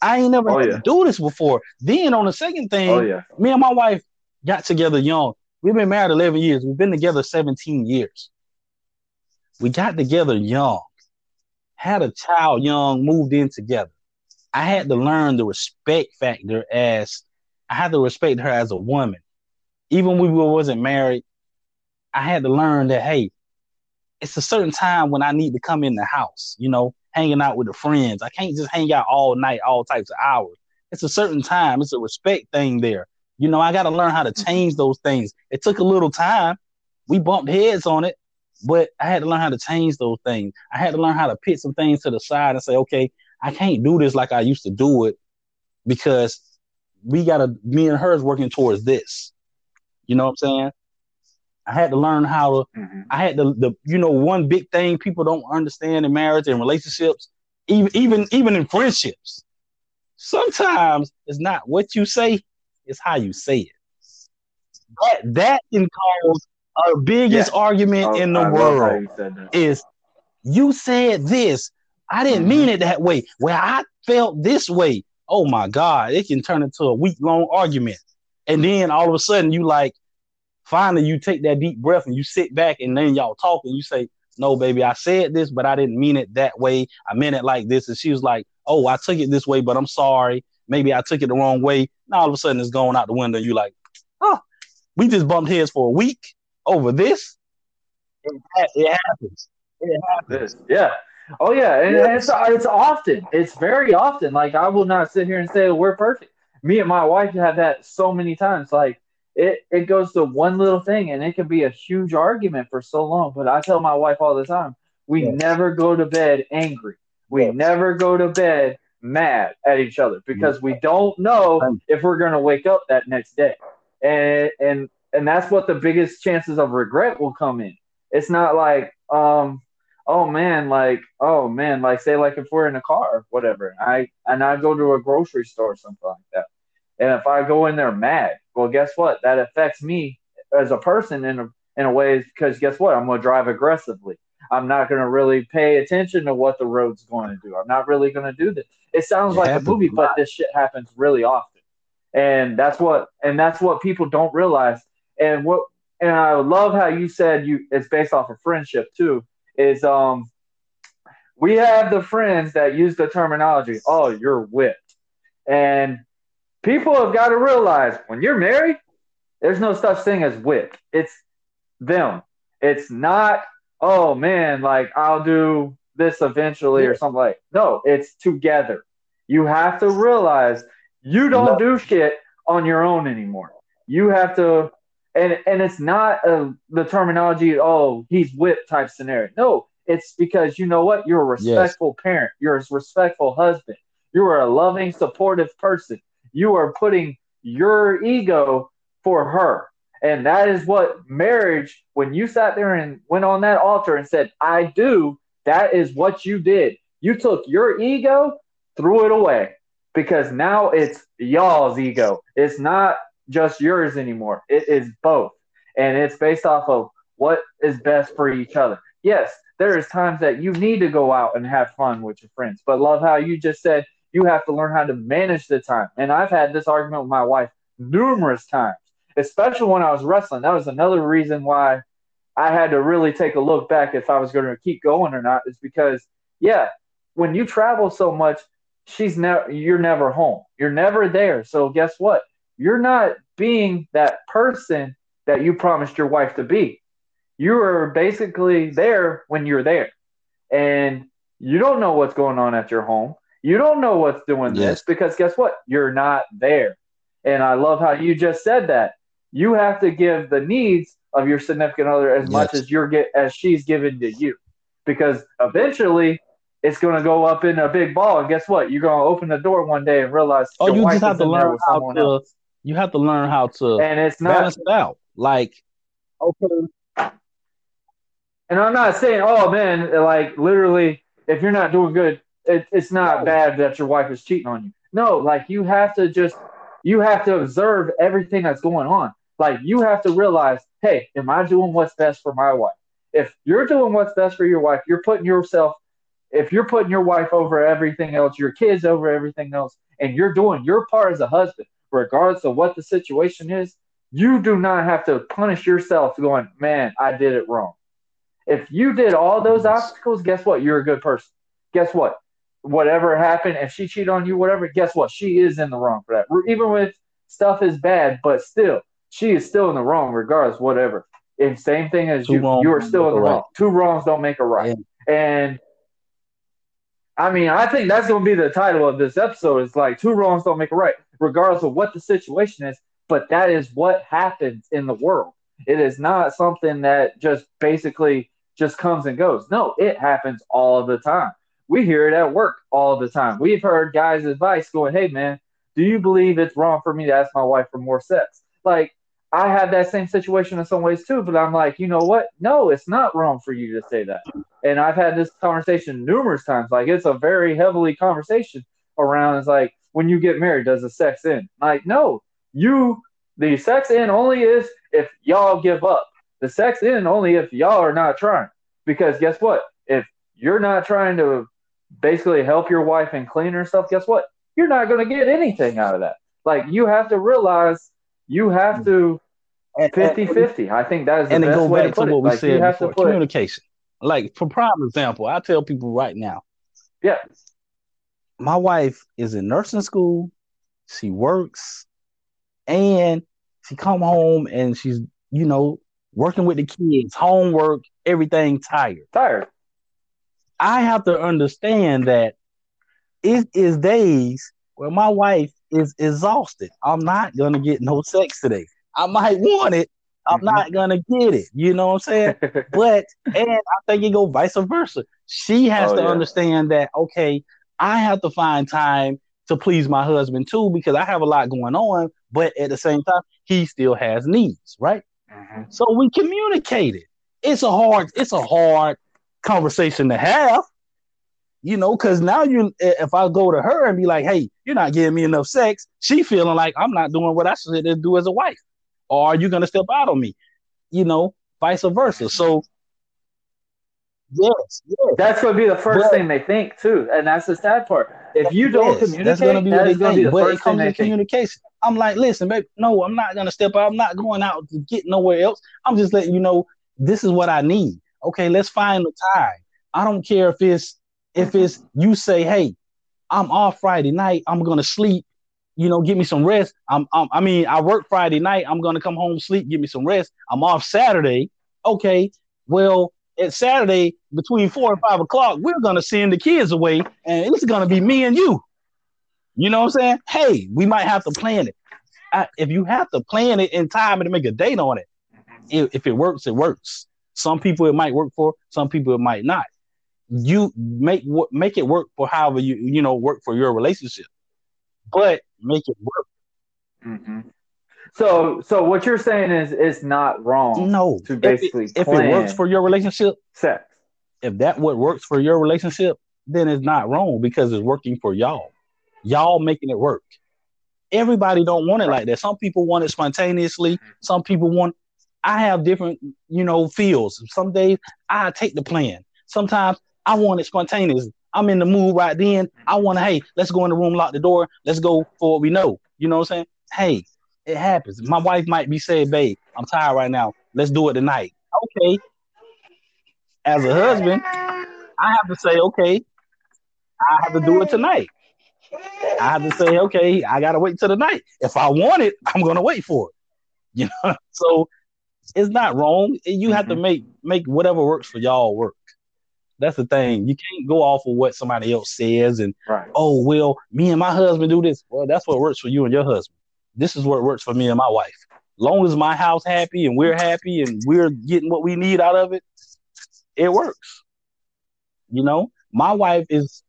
I ain't never Oh, had yeah. to do this before. Then on the second thing, Oh yeah. me and my wife got together young. We've been married 11 years. We've been together 17 years. We got together young, had a child young, moved in together. I had to learn the respect factor as I had to respect her as a woman. Even when we wasn't married, I had to learn that, hey, it's a certain time when I need to come in the house, you know, hanging out with the friends. I can't just hang out all night, all types of hours. It's a certain time. It's a respect thing there. You know, I got to learn how to mm-hmm. change those things. It took a little time. We bumped heads on it, but I had to learn how to change those things. I had to learn how to put some things to the side and say, okay, I can't do this like I used to do it because we got to, me and her is working towards this. You know what I'm saying? I had to learn how to Mhm. I had the the you know one big thing people don't understand in marriage and relationships, even even even in friendships. Sometimes it's not what you say, it's how you say it. That that can cause a biggest argument Oh, in the I world said you said this. I didn't Mhm. mean it that way. Well, I felt this way. Oh my God, it can turn into a week long argument. And then all of a sudden you like finally you take that deep breath and you sit back and then y'all talk and you say, No, baby, I said this, but I didn't mean it that way. I meant it like this. And she was like, Oh, I took it this way, but I'm sorry. Maybe I took it the wrong way. Now all of a sudden it's going out the window. You like, oh, we just bumped heads for a week over this. It, it happens. It happens. Yeah. Oh yeah, and Yes. it's it's often. It's very often. Like I will not sit here and say we're perfect. Me and my wife have that so many times. Like it it goes to one little thing, and it can be a huge argument for so long. But I tell my wife all the time, We Yes. never go to bed angry. We Yes. never go to bed mad at each other because we don't know if we're going to wake up that next day. And and and that's what the biggest chances of regret will come in. It's not like um oh man like oh man like say like if we're in a car whatever I and I go to a grocery store or something like that. And if I go in there mad, well guess what? That affects me as a person in a in a way because guess what? I'm going to drive aggressively. I'm not going to really pay attention to what the road's going to do. I'm not really going to do this. It sounds It like a movie, a but this shit happens really often. And that's what and that's what people don't realize. And what and I love how you said you it's based off of friendship too. Is um we have the friends that use the terminology, oh, you're whipped. And people have got to realize when you're married, there's no such thing as whipped. It's them. It's not, oh man, like I'll do this eventually or something like. No, it's together. You have to realize you don't do shit on your own anymore. You have to, and and it's not a, the terminology. Oh, he's whipped type scenario. No, it's because you know what? You're a Yes. respectful parent. You're a respectful husband. You are a loving, supportive person. You are putting your ego for her. And that is what marriage, when you sat there and went on that altar and said, I do, that is what you did. You took your ego, threw it away because now it's y'all's ego. It's not just yours anymore. It is both. And it's based off of what is best for each other. Yes, there is times that you need to go out and have fun with your friends, but love how you just said you have to learn how to manage the time. And I've had this argument with my wife numerous times, especially when I was wrestling. That was another reason why I had to really take a look back if I was going to keep going or not, is because, yeah, when you travel so much, she's never you're never home. You're never there. So guess what? You're not being that person that you promised your wife to be. You are basically there when you're there. And you don't know what's going on at your home. You don't know what's doing Yes. this because guess what? You're not there. And I love how you just said that. You have to give the needs of your significant other as much as you're get as she's given to you. Because eventually it's gonna go up in a big ball, and guess what? You're gonna open the door one day and realize Oh, you just have to learn how to else. you have to learn how to And it's not balance it out. Like, okay, And I'm not saying, oh man, like literally, if you're not doing good, it, it's not No. bad that your wife is cheating on you. No, like you have to just, you have to observe everything that's going on. Like you have to realize, hey, am I doing what's best for my wife? If you're doing what's best for your wife, you're putting yourself, if you're putting your wife over everything else, your kids over everything else, and you're doing your part as a husband, regardless of what the situation is, you do not have to punish yourself going, man, I did it wrong. If you did all those obstacles, guess what? You're a good person. Guess what? Whatever happened, if she cheated on you, whatever, guess what? She is in the wrong for that. Even with stuff is bad, but still, she is still in the wrong, regardless, whatever. And same thing as Two you, wrongs you are still in the right. wrong. Two wrongs don't make a right. And I mean, I think that's going to be the title of this episode. Is like two wrongs don't make a right, regardless of what the situation is. But that is what happens in the world. It is not something that just basically just comes and goes. No, it happens all the time. We hear it at work all the time. We've heard guys' advice going, "Hey, man, do you believe it's wrong for me to ask my wife for more sex?" Like I have that same situation in some ways too, but I'm like, you know what? No, it's not wrong for you to say that. And I've had this conversation numerous times. Like it's a very heavily conversation around. It's like when you get married, does the sex end? Like no, you the sex end only is if y'all give up. The sex end only if y'all are not trying. Because guess what? If you're not trying to basically help your wife and clean herself, guess what? You're not going to get anything out of that. Like you have to realize you have to and, 50 50. I think that is the and best go way back to to put what it. we Like said have to before, put communication. Like for prime example, I tell people right now, yeah, my wife is in nursing school, she works, and she come home and she's, you know, working with the kids, homework, everything tired. tired. I have to understand that it is days where my wife is exhausted. I'm not gonna get no sex today. I might want it, I'm Mhm. not gonna get it. You know what I'm saying? (laughs) But and I think it go vice versa. She has Oh, to yeah. understand that okay, I have to find time to please my husband too because I have a lot going on, but at the same time, he still has needs, right? Mhm. So we communicated. It's a hard, it's a hard conversation to have, you know, because now you, if I go to her and be like, "Hey, you're not giving me enough sex," she feeling like I'm not doing what I should do as a wife, or are you gonna step out on me? You know, vice versa. So, yes, yes, That's to be the first But- thing they think too, and that's the sad part. If you don't yes, communicate, that's gonna be what they be think. the But it first thing comes to think. communication. I'm like, listen, babe, no, I'm not gonna step out. I'm not going out to get nowhere else. I'm just letting you know this is what I need. Okay, let's find the time. I don't care if it's if it's you say, hey, I'm off Friday night. I'm gonna sleep. You know, give me some rest. I'm, I'm I mean, I work Friday night. I'm gonna come home, sleep, give me some rest. I'm off Saturday. Okay, well, at Saturday between four and five o'clock, we're gonna send the kids away, and it's gonna be me and you. You know what I'm saying? Hey, we might have to plan it. I, if you have to plan it in time and make a date on it, if, if it works, it works. Some people it might work for, some people it might not. You make what make it work for however you you know work for your relationship, but make it work. Mhm. So, so what you're saying is it's not wrong No, to if it, basically if it works for your relationship, sex. if that what works for your relationship, then it's not wrong because it's working for y'all. Y'all making it work. Everybody don't want it like that. Some people want it spontaneously. Some people want. I have different, you know, feels. Some days I take the plan. Sometimes I want it spontaneous. I'm in the mood right then. I want to, hey, let's go in the room, lock the door, let's go for what we know. You know what I'm saying? Hey, it happens. My wife might be saying, babe, I'm tired right now. Let's do it tonight. Okay. As a husband, I have to say, okay, I have to do it tonight. I have to say, okay, I gotta wait till the night. If I want it, I'm gonna wait for it. You (laughs) know, so it's not wrong. You have to make make whatever works for y'all work. That's the thing. You can't go off of what somebody else says and Right. oh well, me and my husband do this. Well, that's what works for you and your husband. This is what works for me and my wife. Long as my house happy and we're happy and we're getting what we need out of it, it works. You know, my wife is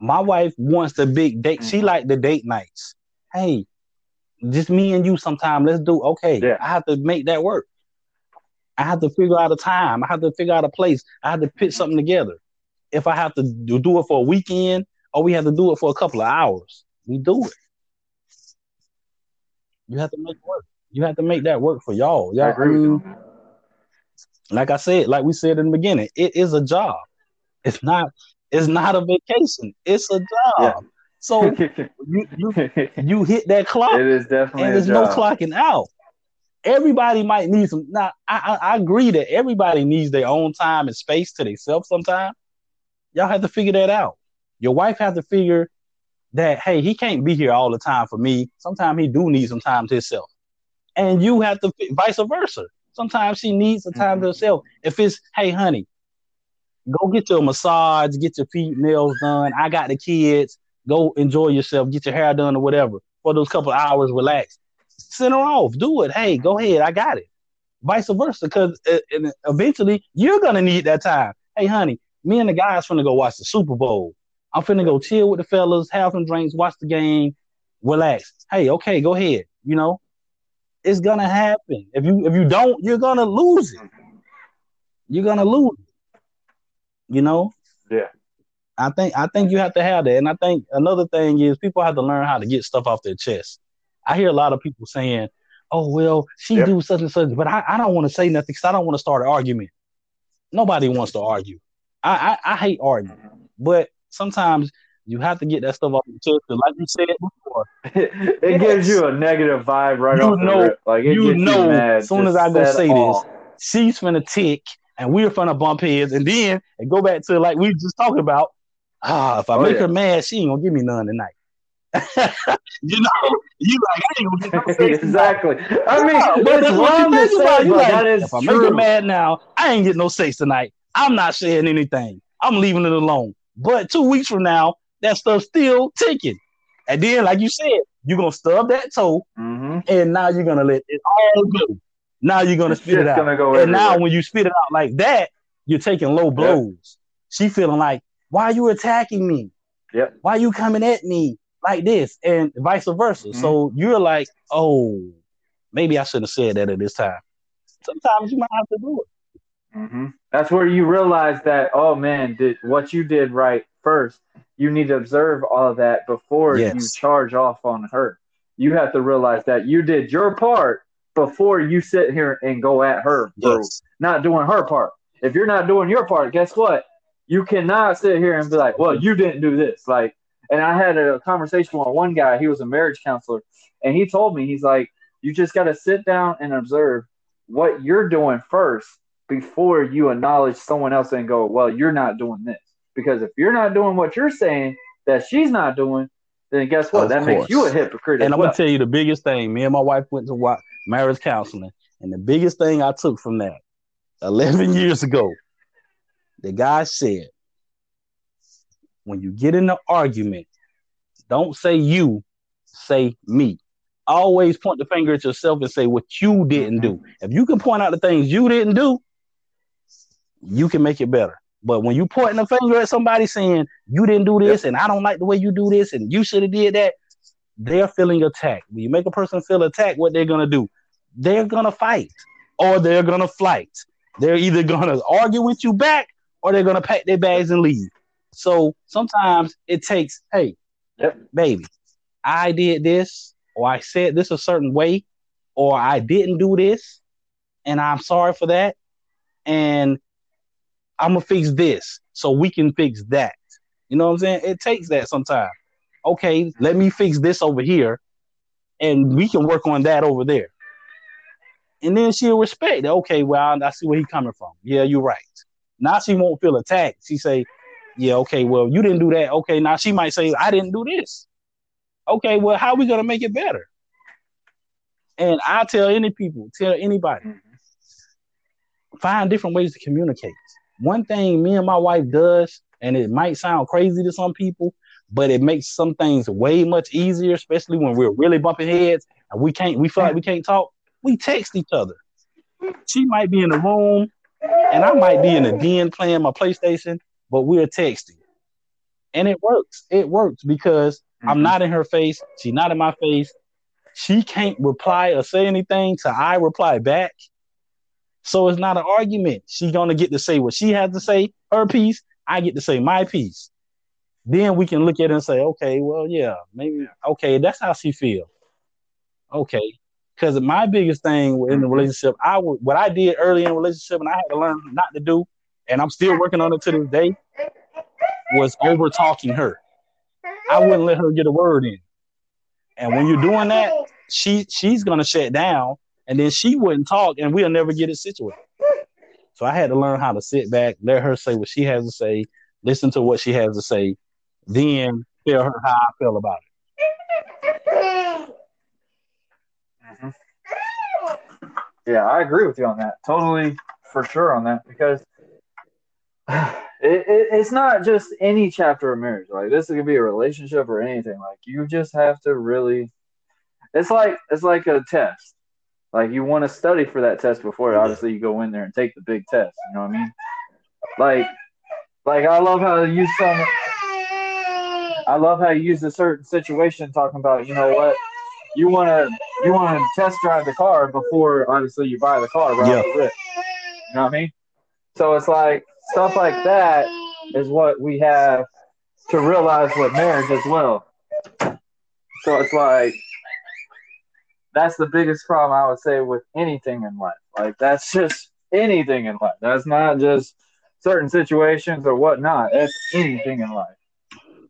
my wife wants the big date. She Mhm. like the date nights. Hey, just me and you sometime. Let's do okay. Yeah. I have to make that work. I have to figure out a time. I have to figure out a place. I have to put mm-hmm. something together. If I have to do, it for a weekend or we have to do it for a couple of hours, we do it. You have to make work. You have to make that work for y'all. Y'all, agree with mean, you. Mm-hmm. like I said, like we said in the beginning, it is a job. It's not. It's not a vacation. It's a job. Yeah. So (laughs) you you you hit that clock, it is definitely and there's no clocking out. Everybody might need some. Now, I, I I agree that everybody needs their own time and space to themselves. Sometimes y'all have to figure that out. Your wife has to figure that hey, he can't be here all the time for me. Sometimes he do need some time to himself, and you have to vice versa. Sometimes she needs some time to Mhm. herself. If it's hey, honey, go get your massage, get your feet nails done. I got the kids. Go enjoy yourself, get your hair done or whatever for those couple of hours. Relax. Send her off. Do it. Hey, go ahead. I got it. Vice versa, because uh, eventually you're gonna need that time. Hey, honey, me and the guys finna go watch the Super Bowl. I'm finna go chill with the fellas, have some drinks, watch the game, relax. Hey, okay, go ahead. You know, it's gonna happen. If you if you don't, you're gonna lose it. You're gonna lose it. You know. Yeah. I think I think you have to have that, and I think another thing is people have to learn how to get stuff off their chest. I hear a lot of people saying, "Oh well, she Yep. do such and such," but I, I don't want to say nothing because I don't want to start an argument. Nobody wants to argue. I, I I hate arguing, but sometimes you have to get that stuff off your chest. 'cause like you said before, (laughs) it gives you a negative vibe right You off the know- rip. Like it you gets know you mad. as soon as I go say this, she's finna tick, and we're finna bump heads, and then and go back to like we just talking about. Ah, if I Oh, make yeah. her mad, she ain't gonna give me none tonight. You know, you like I ain't gonna get no (laughs) sex tonight. exactly. I mean, it's that's what wrong you think about. You like, that is if I make her true. mad now, I ain't getting no sex tonight. I'm not saying anything. I'm leaving it alone. But two weeks from now, that stuff's still ticking. And then, like you said, you're gonna stub that toe, hmm and now you're gonna let it all go. Now you're gonna It's spit it out. go and now when you spit it out like that, you're taking low blows. She feeling like, why are you attacking me? Yep. Why you coming at me like this? And vice versa. Mhm. So you're like, oh, maybe I shouldn't have said that at this time. Sometimes you might have to do it. hmm That's where you realize that, oh man, did what you did right first. You need to observe all of that before you charge off on her. You have to realize that you did your part before you sit here and go at her for Yes. not doing her part. If you're not doing your part, guess what? You cannot sit here and be like, well, you didn't do this. Like, and I had a conversation with one guy, he was a marriage counselor, and he told me, he's like, you just got to sit down and observe what you're doing first before you acknowledge someone else and go, well, you're not doing this. Because if you're not doing what you're saying that she's not doing, then guess what? Of that makes you a hypocrite. And I'm well. gonna tell you the biggest thing. Me and my wife went to marriage counseling, and the biggest thing I took from that, 11 years ago, the guy said, when you get in an argument, don't say you, say me. Always point the finger at yourself and say what you didn't do. If you can point out the things you didn't do, you can make it better. But when you pointing the finger at somebody saying you didn't do this and I don't like the way you do this and you should have did that, they're feeling attacked. When you make a person feel attacked, what they're gonna do? They're gonna fight or they're gonna flight. They're either gonna argue with you back or they're gonna pack their bags and leave. So sometimes it takes, hey, Yep. baby, I did this, or I said this a certain way, or I didn't do this, and I'm sorry for that. And I'm gonna fix this so we can fix that. You know what I'm saying? It takes that sometimes. Okay, let me fix this over here, and we can work on that over there. And then she'll respect. Okay, well, I see where he's coming from. Yeah, you're right. Now she won't feel attacked. She say, "Yeah, okay, well, you didn't do that. Okay, now she might say, I didn't do this. Okay, well, how are we gonna make it better?" And I tell any people, tell anybody, find different ways to communicate. One thing me and my wife does, and it might sound crazy to some people, but it makes some things way much easier, especially when we're really bumping heads and we can't, we feel like we can't talk. We text each other. She might be in the room, and I might be in the den playing my PlayStation, but we're texting, and it works. It works because I'm Mhm. not in her face. She's not in my face. She can't reply or say anything to I reply back. So it's not an argument. She's gonna get to say what she has to say, her piece. I get to say my piece. Then we can look at it and say, okay, well, yeah, maybe okay, that's how she feels. Okay. Because my biggest thing in the relationship, I would what I did early in relationship and I had to learn not to do, and I'm still working on it to this day, was over talking her. I wouldn't let her get a word in. And when you're doing that, she she's gonna shut down and then she wouldn't talk and we'll never get it situated. So I had to learn how to sit back, let her say what she has to say, listen to what she has to say, then tell her how I feel about it. Yeah, I agree with you on that. Totally for sure on that because (sighs) it, it, it's not just any chapter of marriage. Like this could be a relationship or anything. Like you just have to really. It's like it's like a test. Like you want to study for that test before obviously you go in there and take the big test. You know what I mean? Like, like I love how you use some. I love how you use a certain situation talking about you know what you want to you want to test drive the car before obviously you buy the car right Yeah. off the rip. You know what I mean? So it's like stuff like that is what we have to realize with marriage as well. So it's like that's the biggest problem I would say with anything in life. Like that's just anything in life. That's not just certain situations or whatnot. It's anything in life.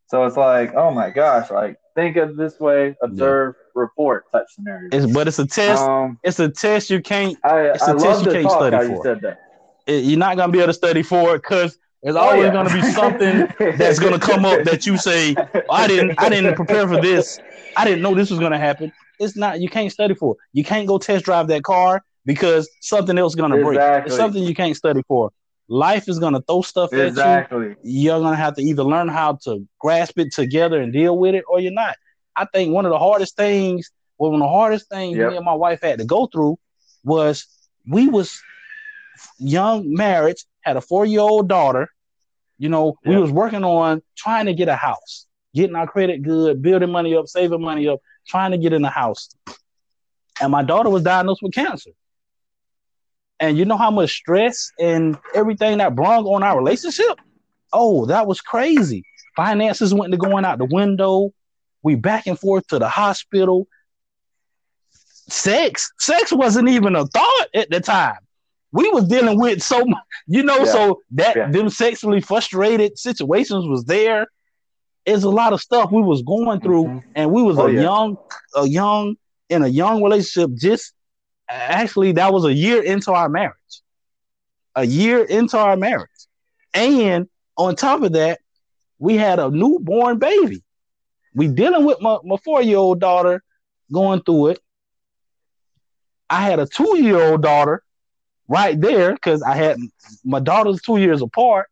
So it's like, oh my gosh, like think of this way, observe, report type scenario. It's but it's a test. Um, it's a test you can't. I, It's a I test love you the can't study how you for. It- you're not gonna be able to study for it because there's Oh, always yeah. gonna be something that's gonna come up that you say, I didn't I didn't prepare for this. I didn't know this was gonna happen. It's not you can't study for. it. You can't go test drive that car because something else is gonna break. It's something you can't study for. Life is gonna throw stuff at you. You're gonna have to either learn how to grasp it together and deal with it, or you're not. I think one of the hardest things, well, one of the hardest things Yep. me and my wife had to go through was we was young marriage, had a four year old daughter. You know, we was working on trying to get a house, getting our credit good, building money up, saving money up, trying to get in a house. And my daughter was diagnosed with cancer. And you know how much stress and everything that brought on our relationship? Oh, that was crazy. Finances went to going out the window. We back and forth to the hospital. Sex, sex wasn't even a thought at the time. We was dealing with so much, you know, Yeah. so that Yeah. them sexually frustrated situations was there. It's a lot of stuff we was going through, Mhm. and we was Oh, a yeah. young, a young in a young relationship. Just actually, that was a year into our marriage, a year into our marriage, and on top of that, we had a newborn baby. We dealing with my, my four year old daughter going through it. I had a two year old daughter right there because I had my daughter's two years apart.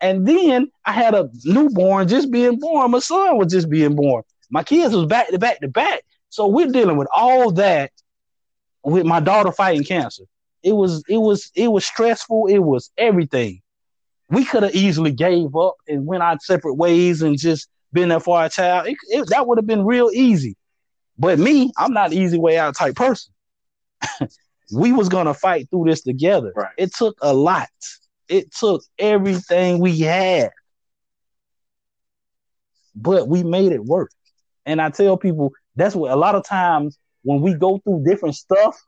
And then I had a newborn just being born. My son was just being born. My kids was back to back to back. So we're dealing with all that with my daughter fighting cancer. It was it was it was stressful. It was everything. We could have easily gave up and went our separate ways and just been there for our child. It, it- that would have been real easy. But me, I'm not easy way out type person. (laughs) we was gonna fight through this together. Right. It took a lot. It took everything we had, but we made it work. And I tell people that's what a lot of times when we go through different stuff.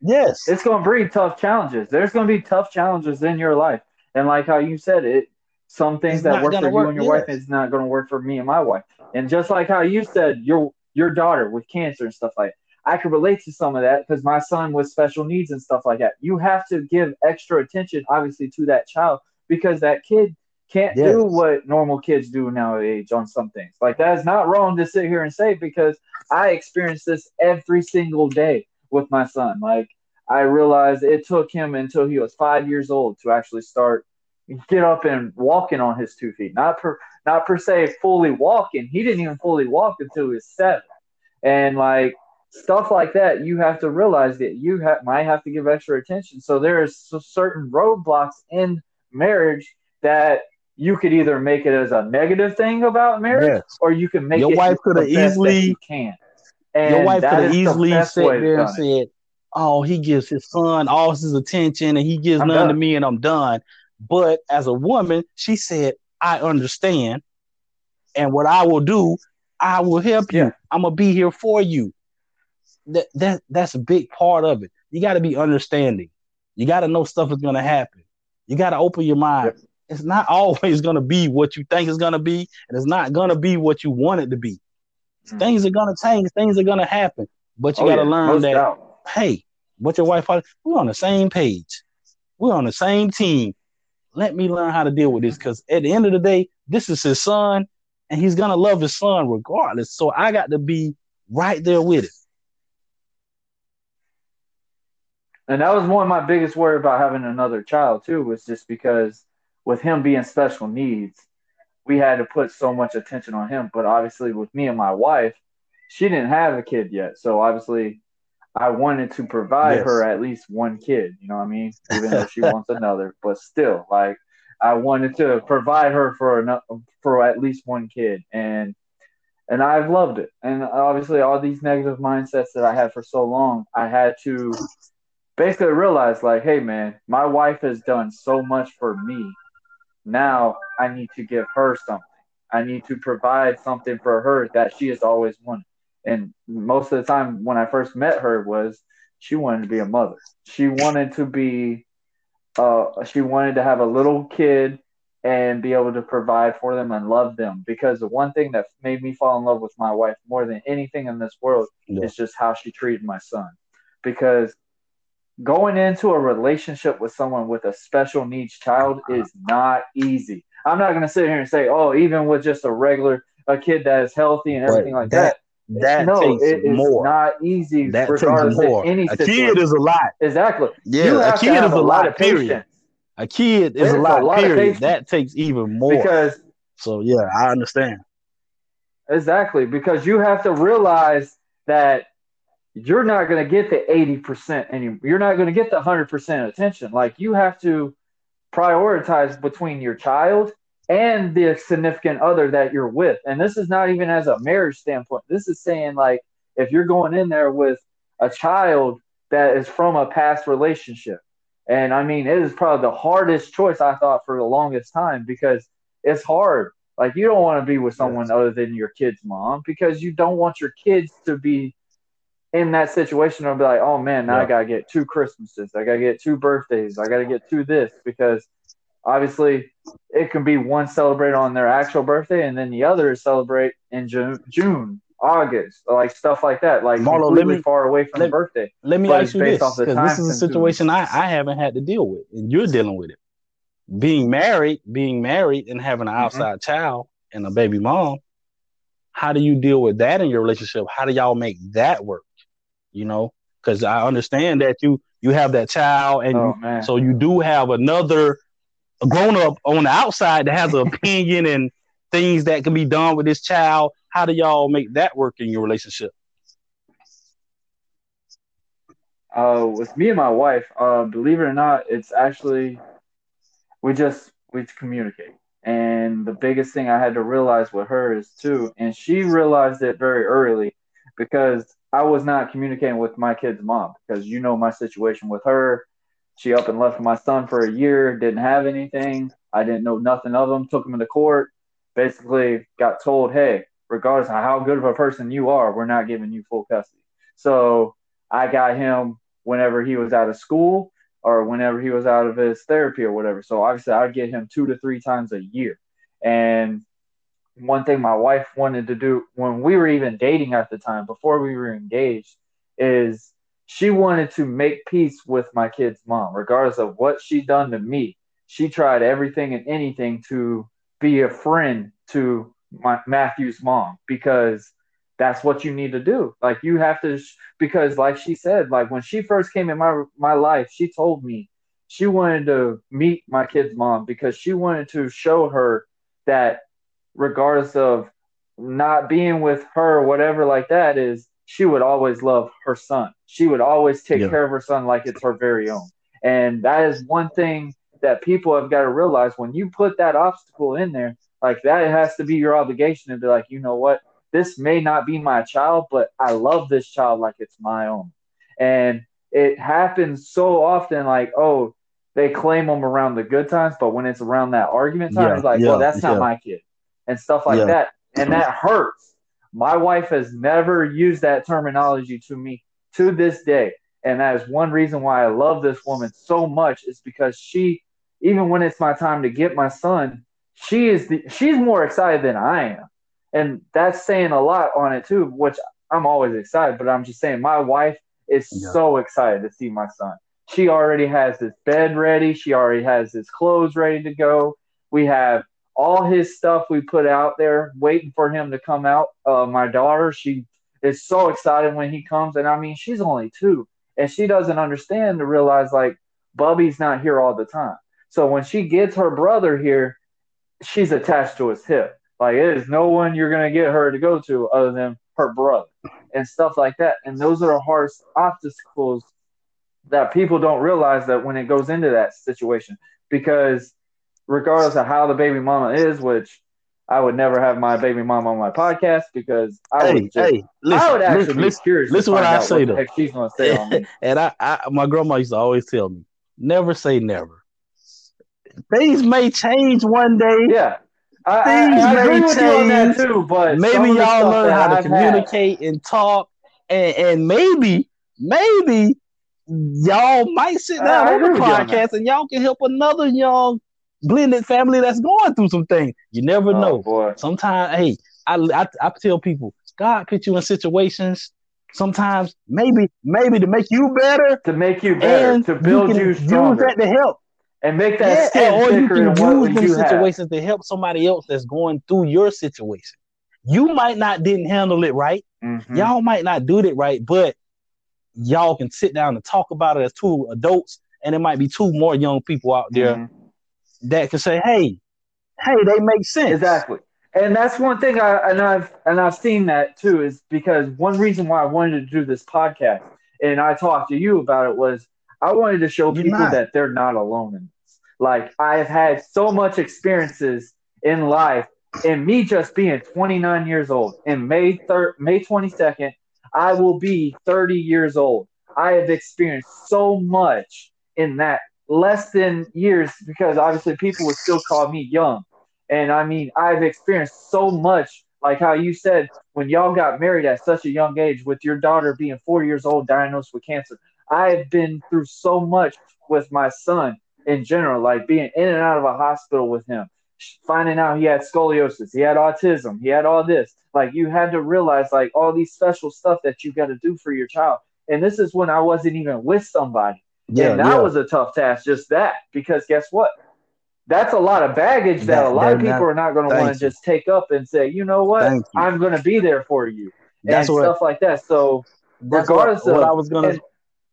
Yes, it's going to breed tough challenges. There's going to be tough challenges in your life, and like how you said it, some things It's that work for gonna you and your yes. wife is not going to work for me and my wife. And just like how you said your your daughter with cancer and stuff like, that, I could relate to some of that because my son with special needs and stuff like that. You have to give extra attention, obviously, to that child because that kid can't Yes. do what normal kids do nowadays on some things. Like that is not wrong to sit here and say because I experience this every single day with my son. Like I realized it took him until he was five years old to actually start get up and walking on his two feet. Not per not per se fully walking. He didn't even fully walk until he was seven. And like stuff like that, you have to realize that you ha- might have to give extra attention. So there is certain roadblocks in marriage that you could either make it as a negative thing about marriage, Yes. or you can make Your it wife coulda easily- you can. And Your wife could have easily sat there and said, "Oh, he gives his son all his attention, and he gives I'm none to me, and I'm done." But as a woman, she said, "I understand, and what I will do, I will help you. I'm gonna be here for you." That that that's a big part of it. You got to be understanding. You got to know stuff is gonna happen. You got to open your mind. Yep. It's not (laughs) always gonna be what you think it's gonna be, and it's not gonna be what you want it to be. Mhm. Things are gonna change. Things are gonna happen. But you Oh, got to yeah, learn most that doubt. hey, what your wife, we're on the same page. We're on the same team. Let me learn how to deal with this because at the end of the day, this is his son and he's going to love his son regardless. So I got to be right there with it. And that was one of my biggest worry about having another child too, was just because with him being special needs, we had to put so much attention on him. But obviously with me and my wife, she didn't have a kid yet. So obviously I wanted to provide Yes. her at least one kid, you know what I mean? Even though she wants another, (laughs) but still like I wanted to provide her for enough, for at least one kid. And and I've loved it. And obviously all these negative mindsets that I had for so long, I had to basically realized like, hey man, my wife has done so much for me. Now I need to give her something. I need to provide something for her that she has always wanted. And most of the time when I first met her was she wanted to be a mother. She wanted to be uh she wanted to have a little kid and be able to provide for them and love them because the one thing that made me fall in love with my wife more than anything in this world Yeah. is just how she treated my son because going into a relationship with someone with a special needs child is not easy. I'm not going to sit here and say, oh, even with just a regular a kid that is healthy and everything like that. That no, takes it is more. not easy. that takes regardless of more. Any A situation. kid is a lot. exactly. Yeah, a kid is a lot, of period. patience A kid is a a lot, lot of period. That takes even more. because so yeah, I understand. Exactly, because you have to realize that you're not going to get the 80% anymore. You're not going to get the 100% attention. Like you have to prioritize between your child and the significant other that you're with. And this is not even as a marriage standpoint. This is saying like if you're going in there with a child that is from a past relationship. And I mean, it is probably the hardest choice I thought for the longest time because it's hard. Like you don't want to be with someone other than your kid's mom because you don't want your kids to be in that situation I'll be like, oh man, now yeah. I gotta get two Christmases, I gotta get two birthdays, I gotta get two this because obviously it can be one celebrate on their actual birthday and then the other is celebrate in June, June, August, like stuff like that, like Marlowe, completely me, far away from let, the birthday. Let me ask you this, because this is a situation I, I haven't had to deal with, and you're dealing with it. Being married, being married, and having an mm-hmm. outside mm-hmm. child and a baby mom, how do you deal with that in your relationship? How do y'all make that work? You know, because I understand that you you have that child, and oh, you, so you do have another grown up on the outside that has an (laughs) opinion and things that can be done with this child. How do y'all make that work in your relationship? Uh, with me and my wife, uh, believe it or not, it's actually we just we communicate. And the biggest thing I had to realize with her is too, and she realized it very early because I was not communicating with my kid's mom because you know my situation with her. She up and left my son for a year, didn't have anything. I didn't know nothing of him, took him into court, basically got told, hey, regardless of how good of a person you are, we're not giving you full custody. So I got him whenever he was out of school or whenever he was out of his therapy or whatever. So obviously I'd get him two to three times a year. And one thing my wife wanted to do when we were even dating at the time, before we were engaged, is she wanted to make peace with my kid's mom, regardless of what she done to me. She tried everything and anything to be a friend to my Matthew's mom because that's what you need to do. Like you have to, because like she said, like when she first came in my my life, she told me she wanted to meet my kid's mom because she wanted to show her that regardless of not being with her or whatever like that is she would always love her son. She would always take yeah. care of her son like it's her very own. And that is one thing that people have got to realize when you put that obstacle in there, like that has to be your obligation to be like, you know what, this may not be my child, but I love this child like it's my own. And it happens so often, like, oh, they claim them around the good times, but when it's around that argument time, yeah, it's like, yeah, well, that's not my kid and stuff like yeah. that. And that (laughs) hurts. My wife has never used that terminology to me to this day. And that is one reason why I love this woman so much is because she, even when it's my time to get my son, she is the, she's more excited than I am. And that's saying a lot on it too, which I'm always excited, but I'm just saying my wife is yeah. so excited to see my son. She already has his bed ready. She already has his clothes ready to go. We have all his stuff we put out there, waiting for him to come out. Uh, my daughter, she is so excited when he comes, and I mean, she's only two, and she doesn't understand to realize like Bubby's not here all the time. So when she gets her brother here, she's attached to his hip. Like it is no one you're gonna get her to go to other than her brother and stuff like that. And those are the hardest obstacles that people don't realize that when it goes into that situation because regardless of how the baby mama is, which I would never have my baby mama on my podcast because I hey, would just, hey, listen, I would actually listen, be curious. Listen what I say though. she's gonna say on me. (laughs) and I, I, my grandma used to always tell me, never say never. Things may change one day. Yeah. I, Things I, I may change. Too, but maybe y'all learn how to I've communicate had. and talk, and, and maybe, maybe y'all might sit down on the podcast and y'all can help another young blended family that's going through some things. You never oh, know. Boy. Sometimes, hey, I, I I tell people, God put you in situations. Sometimes, maybe, maybe to make you better, to make you better, to build you, you stronger, use that to help, and make that yeah, or you can use them situations have. to help somebody else that's going through your situation. You might not didn't handle it right. Mm-hmm. Y'all might not do it right, but y'all can sit down and talk about it as two adults, and it might be two more young people out there mm-hmm that can say, hey, hey, they make sense. Exactly. and that's one thing I and I've and I've seen that too is because one reason why I wanted to do this podcast and I talked to you about it was I wanted to show You're people not. that they're not alone in this. Like I have had so much experiences in life, and me just being 29 years old, and May third, May 22nd, I will be 30 years old. I have experienced so much in that less than years because obviously people would still call me young. And I mean, I've experienced so much, like how you said, when y'all got married at such a young age, with your daughter being four years old, diagnosed with cancer. I've been through so much with my son in general, like being in and out of a hospital with him, finding out he had scoliosis, he had autism, he had all this. Like you had to realize, like all these special stuff that you got to do for your child. And this is when I wasn't even with somebody. Yeah, and that yeah. was a tough task, just that. Because guess what? That's a lot of baggage that, That- a lot of people are not going to want to just take up and say, you know what. I'm going to be there for you, That's and what- stuff like that. So, regardless what, what of- I was gonna. and,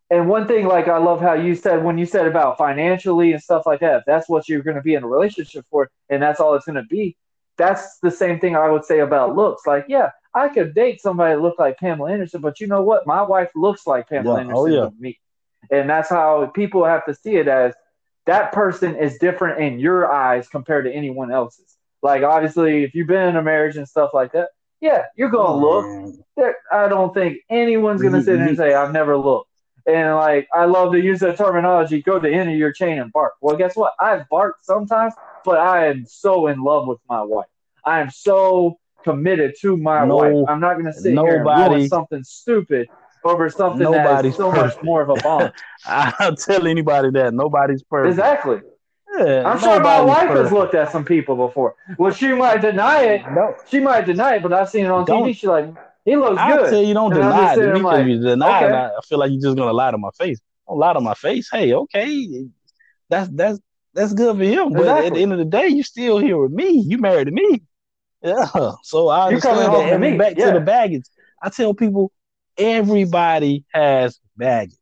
and one thing, like I love how you said when you said about financially and stuff like that. If that's what you're going to be in a relationship for, and that's all it's going to be. That's the same thing I would say about looks. Like, yeah, I could date somebody that look like Pamela Anderson, but you know what? My wife looks like Pamela Yeah. Oh, Anderson Oh, yeah. to me, and that's how people have to see it as that person is different in your eyes compared to anyone else's. Like, obviously, if you've been in a marriage and stuff like that, yeah, you're gonna oh, look Man, there, I don't think anyone's gonna sit there and say I've never looked. And like I love to use that terminology, go to the end of your chain and bark. Well, guess what? I've barked sometimes, but I am so in love with my wife. I am so committed to my No- wife. I'm not gonna sit here and nobody- something stupid over something that Nobody's so perfect. much more of a bond. (laughs) I'll tell anybody that nobody's perfect. exactly. Yeah, I'm sure my wife has looked at some people before. Well, she might deny it. No, She might deny it, but I've seen it on Don't- TV. She's like, he looks I'll good. tell you, don't And deny it. Because like, you deny it, okay. I I feel like you're just gonna lie to my face. Don't lie to my face. Hey, okay, that's that's that's good for him. But at the end of the day, you're still here with me. You married to me. Yeah. (laughs) So I You coming understand home that. And me, back yeah. to the baggage. I tell people everybody has baggage.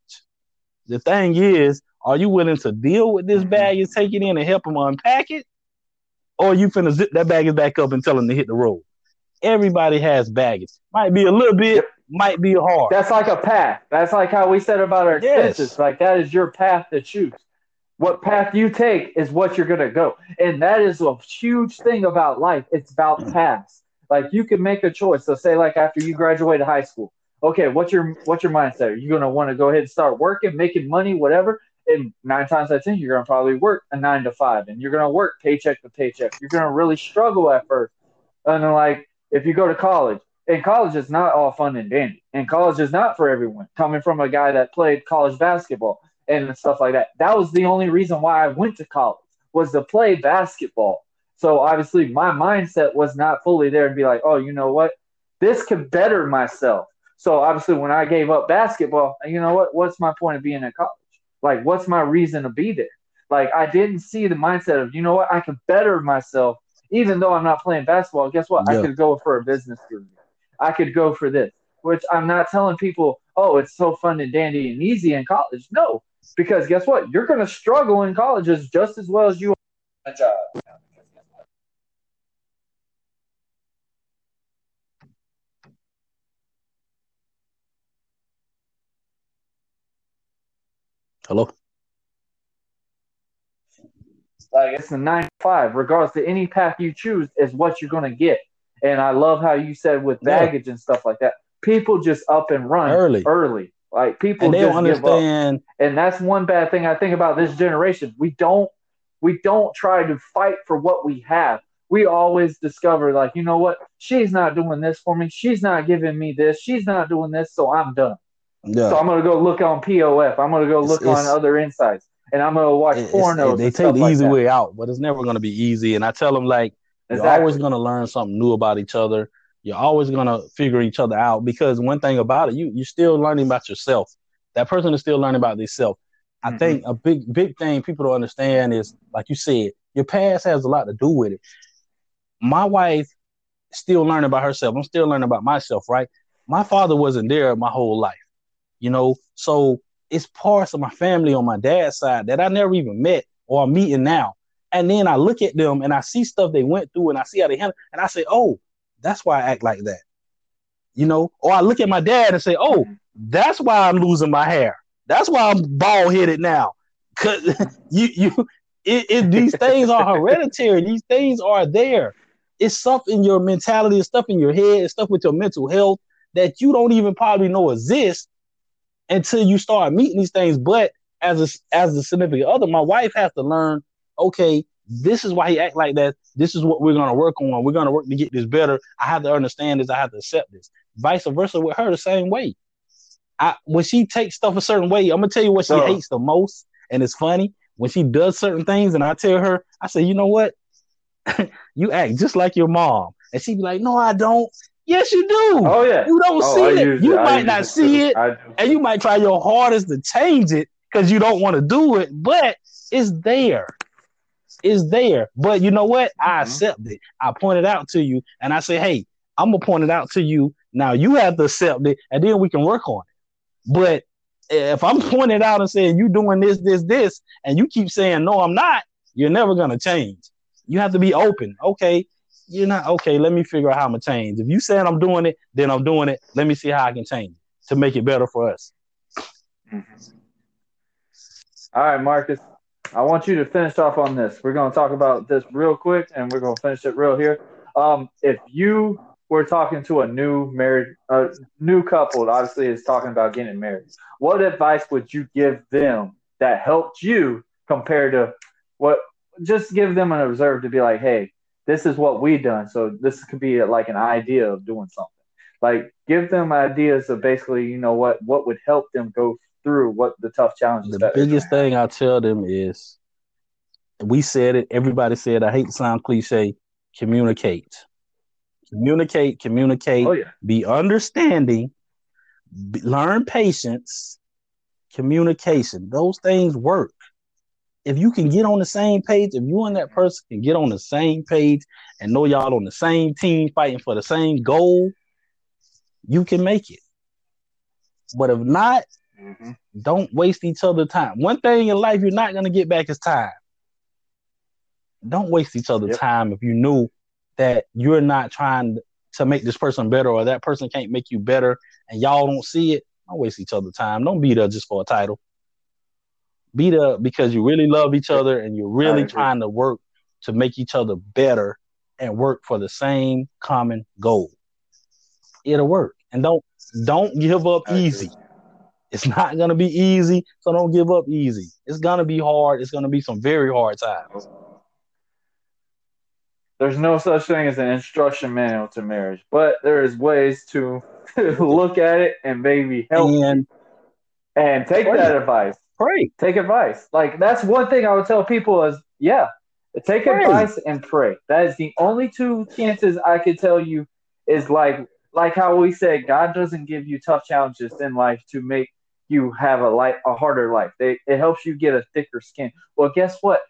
The thing is, are you willing to deal with this mm-hmm. baggage, take it in and help them unpack it? Or you finna zip that baggage back up and tell them to hit the road? Everybody has baggage. Might be a little bit, Yep. might be hard. That's like a path. That's like how we said about our Yes. expenses. Like that is your path to choose. What path you take is what you're gonna go, and that is a huge thing about life. It's about (clears throat) paths. Like you can make a choice. So say like after you graduate high school, okay, what's your what's your mindset? Are you gonna want to go ahead and start working, making money, whatever? And nine times out of ten, you're gonna probably work a nine to five, and you're gonna work paycheck to paycheck. You're gonna really struggle at first, and then like if you go to college, and college is not all fun and dandy. And college is not for everyone. Coming from a guy that played college basketball and stuff like that. That was the only reason why I went to college was to play basketball. So obviously my mindset was not fully there to be like, oh, you know what? This could better myself. So obviously when I gave up basketball, you know what? What's my point of being in college? Like, what's my reason to be there? Like, I didn't see the mindset of, you know what? I can better myself even though I'm not playing basketball. Guess what? I could go for a business degree. I could go for this, which I'm not telling people, oh, it's so fun and dandy and easy in college. No, because guess what? You're going to struggle in colleges just as well as you are in a job. Hello. Like it's a nine to five, regardless of any path you choose, is what you're gonna get. And I love how you said with Yeah. baggage and stuff like that. People just up and run Early. early. Like people And they just don't give up. understand. And that's one bad thing I think about this generation. We don't we don't try to fight for what we have. We always discover like, you know what? She's not doing this for me. She's not giving me this. She's not doing this, so I'm done. Yeah. So I'm gonna go look on POF. I'm gonna go It's- look on it's- other insights, and I'm gonna watch it's- pornos. they take the easy that. way out, but it's never going to be easy. And I tell them like you're always going to learn something new about each other. You're always going to figure each other out because one thing about it, you you're still learning about yourself. That person is still learning about themselves. I Mhm. think a big big thing people don't understand is like you said, your past has a lot to do with it. My wife still learning about herself. I'm still learning about myself, right? My father wasn't there my whole life, you know. So it's parts of my family on my dad's side that I never even met or I'm meeting now. And then I look at them and I see stuff they went through and I see how they handle and I say, oh, that's why I act like that. You know, or I look at my dad and say, oh, that's why I'm losing my hair. That's why I'm bald headed now. Cause (laughs) you you it, it, these things are hereditary. These things are there. It's stuff in your mentality, it's stuff in your head, it's stuff with your mental health that you don't even probably know exists until you start meeting these things. But as a as a significant other, my wife has to learn. Okay, this is why he act like that. This is what we're gonna work on. We're gonna work to get this better. I have to understand this. I have to accept this. Vice versa with her, the same way. I when she takes stuff a certain way, I'm gonna tell you what she So- hates the most, and it's funny when she does certain things, and I tell her, I say, you know what, (laughs) you act just like your mom, and she be like, no, I don't. Yes, you do. Oh yeah. You don't Oh, see I it. You I might not see it, I and you might try your hardest to change it because you don't want to do it, but it's there. It's there. But you know what? I Mhm. accept it. I point it out to you, and I say, hey, I'm gonna point it out to you. Now you have to accept it, and then we can work on it. But if I'm (laughs) pointing out and saying you're doing this, this, this, and you keep saying no, I'm not, you're never gonna change. You have to be open. Okay, you're not okay. Let me figure out how I'm gonna change. If you saying I'm doing it, then I'm doing it. Let me see how I can change to make it better for us. All right, Markis. I want you to finish off on this. We're to talk about this real quick, and we're to finish it real here. Um, if you were talking to a new married, uh, new couple, obviously is talking about getting married, what advice would you give them that helped you compared to what? Just give them an observe to be like, hey, this is what we've done. So this could be like an idea of doing something. Like, give them ideas of basically, you know what, what would help them go through what the tough challenges. The biggest thing I tell them is we said it, everybody said, I hate to sound cliche, communicate. Communicate, communicate, Oh yeah. be understanding, be, learn patience, communication. Those things work. If you can get on the same page, if you and that person can get on the same page and know y'all on the same team fighting for the same goal, you can make it. But if not, Mm-hmm. don't waste each other time. One thing in life you're not gonna get back is time. Don't waste each other Yep. time if you knew that you're not trying to make this person better or that person can't make you better and y'all don't see it. Don't waste each other time. Don't be there just for a title. Be up because you really love each other and you're really trying to work to make each other better and work for the same common goal. It'll work. And don't don't give up I agree. easy. It's not gonna be easy, so don't give up easy. It's gonna be hard. It's gonna be some very hard times. There's no such thing as an instruction manual to marriage, but there is ways to (laughs) look at it and maybe help And and take that advice. Pray. Take advice. Like that's one thing I would tell people is yeah, take Pray. advice and pray. That is the only two chances I could tell you is like like how we said God doesn't give you tough challenges in life to make you have a life a harder life. They, it helps you get a thicker skin. Well, guess what?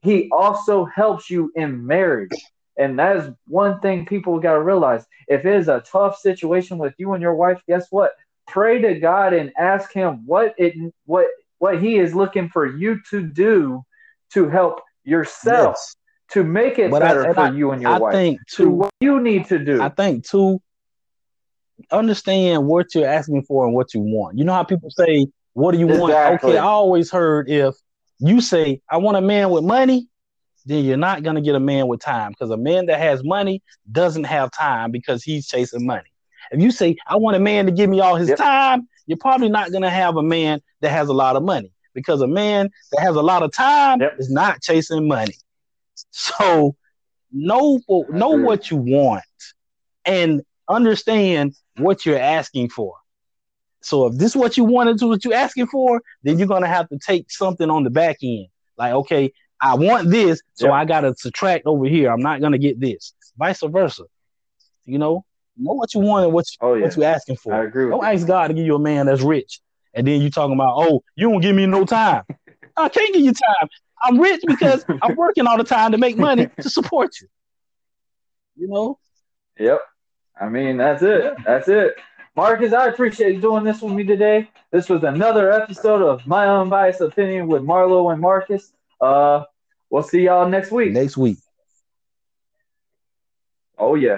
He also helps you in marriage. And that is one thing people got to realize. If it is a tough situation with you and your wife, guess what? Pray to God and ask Him what it what what He is looking for you to do to help yourself Yes. to make it But better and for I- you and your I wife. think to what you need to do. I think too. Understand what you're asking for and what you want. You know how people say, "What do you want?" Okay, I always heard if you say, "I want a man with money," then you're not gonna get a man with time because a man that has money doesn't have time because he's chasing money. If you say, "I want a man to give me all his Yep. time," you're probably not gonna have a man that has a lot of money because a man that has a lot of time Yep. is not chasing money. So know know what you want and understand what you're asking for. So if this is what you wanted to what you're asking for, then you're gonna have to take something on the back end. Like, okay, I want this, so Yep. I gotta subtract over here. I'm not gonna get this. Vice versa. You know, know what you want and what you, oh yeah, what you're asking for. I agree with Don't ask God to give you a man that's rich, and then you talking about, oh, you don't give me no time. (laughs) I can't give you time. I'm rich because (laughs) I'm working all the time to make money to support you. You know, Yep. I mean, that's it. That's it. Markis, I appreciate you doing this with me today. This was another episode of My Unbiased Opinion with Marlowe and Markis. Uh, We'll see y'all next week. Next week. Oh yeah.